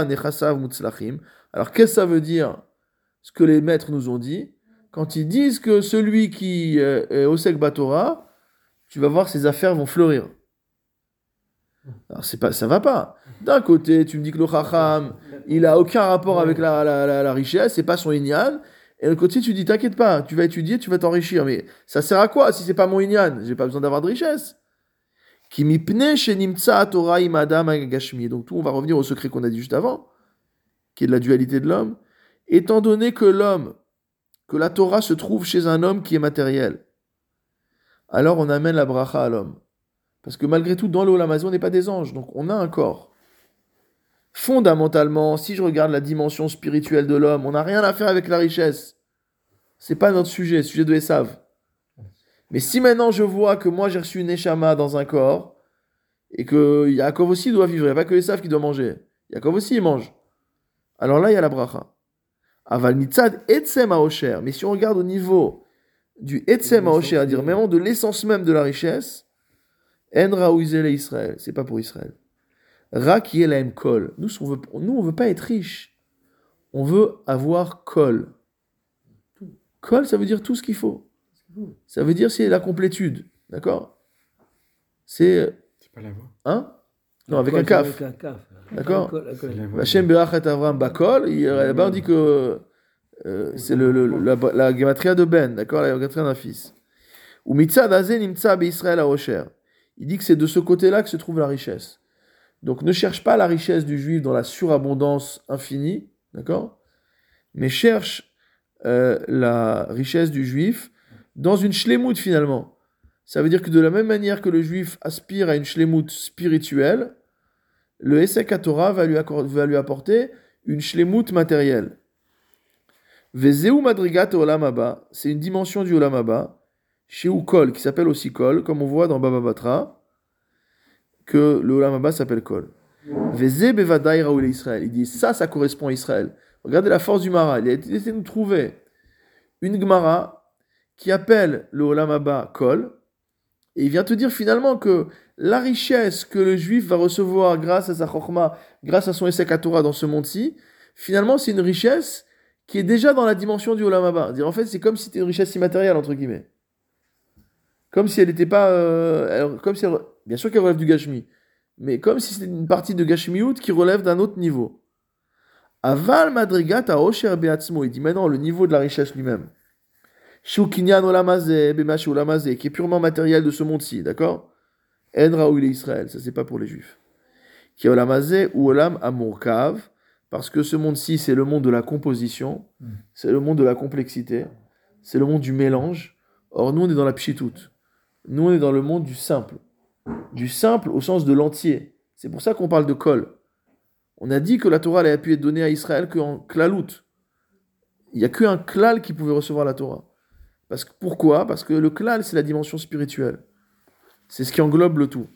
nechasav mutzlachim. Alors qu'est-ce que ça veut dire Ce que les maîtres nous ont dit? Quand ils disent que celui qui euh, est osek batorah, tu vas voir ses affaires vont fleurir. Alors c'est pas, ça va pas. D'un côté, tu me dis que le chacham, il a aucun rapport avec la, la, la, la richesse, c'est pas son inyan. Et de l'autre côté, tu dis, t'inquiète pas, tu vas étudier, tu vas t'enrichir. Mais ça sert à quoi si c'est pas mon inyan? J'ai pas besoin d'avoir de richesse. Donc tout, on va revenir au secret qu'on a dit juste avant, qui est de la dualité de l'homme. Étant donné que l'homme, que la Torah se trouve chez un homme qui est matériel, alors on amène la bracha à l'homme. Parce que malgré tout, dans le Amazon, on n'est pas des anges, donc on a un corps. Fondamentalement, si je regarde la dimension spirituelle de l'homme, on n'a rien à faire avec la richesse. C'est pas notre sujet, sujet de Esav. Mais si maintenant je vois que moi j'ai reçu une Neshama dans un corps, et que Yaakov aussi doit vivre, il n'y a pas que Esav qui doit manger. Yaakov aussi il mange. Alors là, il y a la bracha. Aval mitzad etzem haosher. Mais si on regarde au niveau du etzem haosher, c'est-à-dire même de l'essence même de la richesse, en raouizele Israël. C'est pas pour Israël. Ra qui est la kol. Nous, on veut, nous, on veut pas être riche. On veut avoir kol. Kol, ça veut dire tout ce qu'il faut. Ça veut dire c'est la complétude. D'accord? C'est. C'est pas la voix. Hein? Non, avec un kaf. Avec un kaf. D'accord? Hachem Berachet Avram Bakol, il- là-bas on dit que euh, c'est le, le- la, la gematria de Ben, d'accord? La gematria d'un fils. Ou Mitzad Azé Nimtza Israël à Osher. Il dit que c'est de ce côté-là que se trouve la richesse. Donc ne cherche pas la richesse du juif dans la surabondance infinie, d'accord? Mais cherche euh, la richesse du juif dans une shlemut finalement. Ça veut dire que de la même manière que le juif aspire à une shlemut spirituelle, le Esek Torah va lui, apporter une shlemut matérielle. Vezeu madrigat olam haba, c'est une dimension du olam haba, chez Kol, qui s'appelle aussi Kol, comme on voit dans Baba Batra, que le olam haba s'appelle Kol. Veze bevadai raoul Israël. Il dit ça, ça correspond à Israël. Regardez la force du Mara. Il a de nous trouver une Gemara qui appelle le olam haba Kol, et il vient te dire finalement que la richesse que le juif va recevoir grâce à sa chokma, grâce à son Esek Torah dans ce monde-ci, finalement c'est une richesse qui est déjà dans la dimension du Olam Haba. Dire en fait c'est comme si c'était une richesse immatérielle entre guillemets. Comme si elle n'était pas, euh, comme si elle- bien sûr qu'elle relève du Gashmi, mais comme si c'était une partie de Gashmiut qui relève d'un autre niveau. Aval madrigat a osher beatzmo. Il dit maintenant le niveau de la richesse lui-même. Shukinyan olamazé, bemash olamazé, qui est purement matériel de ce monde-ci, d'accord? En Raoul Israël, ça c'est pas pour les juifs. Qui est olamazé ou olam amurkav, parce que ce monde-ci c'est le monde de la composition, c'est le monde de la complexité, c'est le monde du mélange. Or nous on est dans la pchitout. Nous on est dans le monde du simple. Du simple au sens de l'entier. C'est pour ça qu'on parle de kol. On a dit que la Torah elle a pu être donnée à Israël qu'en klalout. Il n'y a qu'un klal qui pouvait recevoir la Torah. Parce que, pourquoi? Parce que le klal, c'est la dimension spirituelle. C'est ce qui englobe le tout.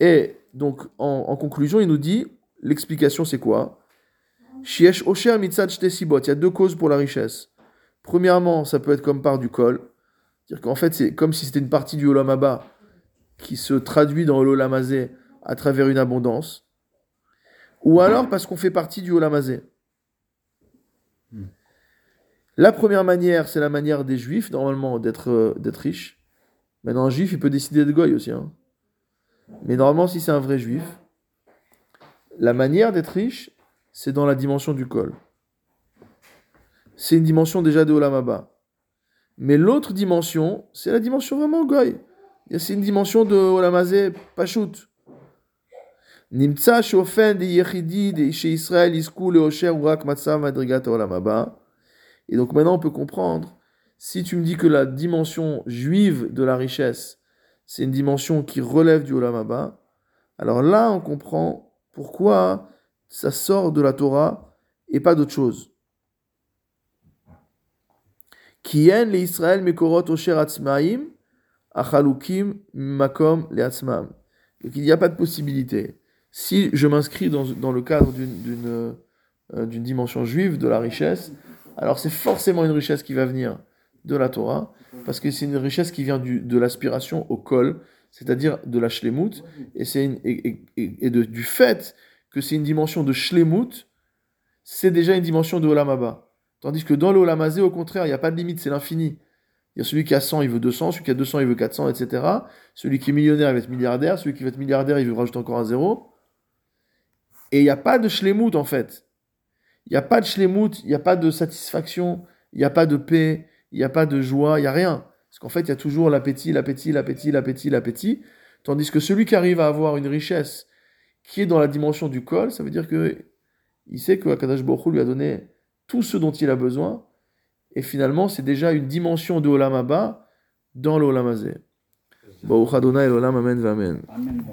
Et donc, en, conclusion, il nous dit, l'explication c'est quoi? Shiesh. Il y a deux causes pour la richesse. Premièrement, ça peut être comme part du kol. C'est-à-dire qu'en fait, c'est comme si c'était une partie du olam qui se traduit dans l'olam à travers une abondance. Ou alors parce qu'on fait partie du olam. La première manière, c'est la manière des juifs, normalement, d'être euh, riche. Maintenant, un juif, il peut décider de goy aussi. hein. Mais normalement, si c'est un vrai juif, la manière d'être riche, c'est dans la dimension du col. C'est une dimension déjà de Olam Haba. Mais l'autre dimension, c'est la dimension vraiment goy. C'est une dimension de Olam Hazé, Pachout. Nimtza shofen de yechidi de Israël isku le urak matzav madrigat Olam Haba. Et donc maintenant on peut comprendre, si tu me dis que la dimension juive de la richesse, c'est une dimension qui relève du Olam alors là on comprend pourquoi ça sort de la Torah et pas d'autre chose. Kien le Israël mekorot osher atzmaim, achalukim makom le. Donc il n'y a pas de possibilité. Si je m'inscris dans, le cadre euh, d'une dimension juive de la richesse, alors c'est forcément une richesse qui va venir de la Torah, parce que c'est une richesse qui vient du, de l'aspiration au kol, c'est-à-dire de la shlemut, et, c'est une- et, et- et- de- du fait que c'est une dimension de shlemut, c'est déjà une dimension de Olam Haba. Tandis que dans le Olam Hazé, au contraire, il n'y a pas de limite, c'est l'infini. Il y a celui qui a 100, il veut 200, celui qui a 200, il veut 400, etc. Celui qui est millionnaire, il va être milliardaire, celui qui va être milliardaire, il veut rajouter encore un zéro. Et il n'y a pas de shlemut, en fait. Il n'y a pas de shlemut, il n'y a pas de satisfaction, il n'y a pas de paix, il n'y a pas de joie, il n'y a rien. Parce qu'en fait, il y a toujours l'appétit, l'appétit, l'appétit, l'appétit, l'appétit. Tandis que celui qui arrive à avoir une richesse qui est dans la dimension du col, ça veut dire que il sait que Akadash Hu lui a donné tout ce dont il a besoin. Et finalement, c'est déjà une dimension de Olam Haba dans l'Olam Olam Amen. Amen.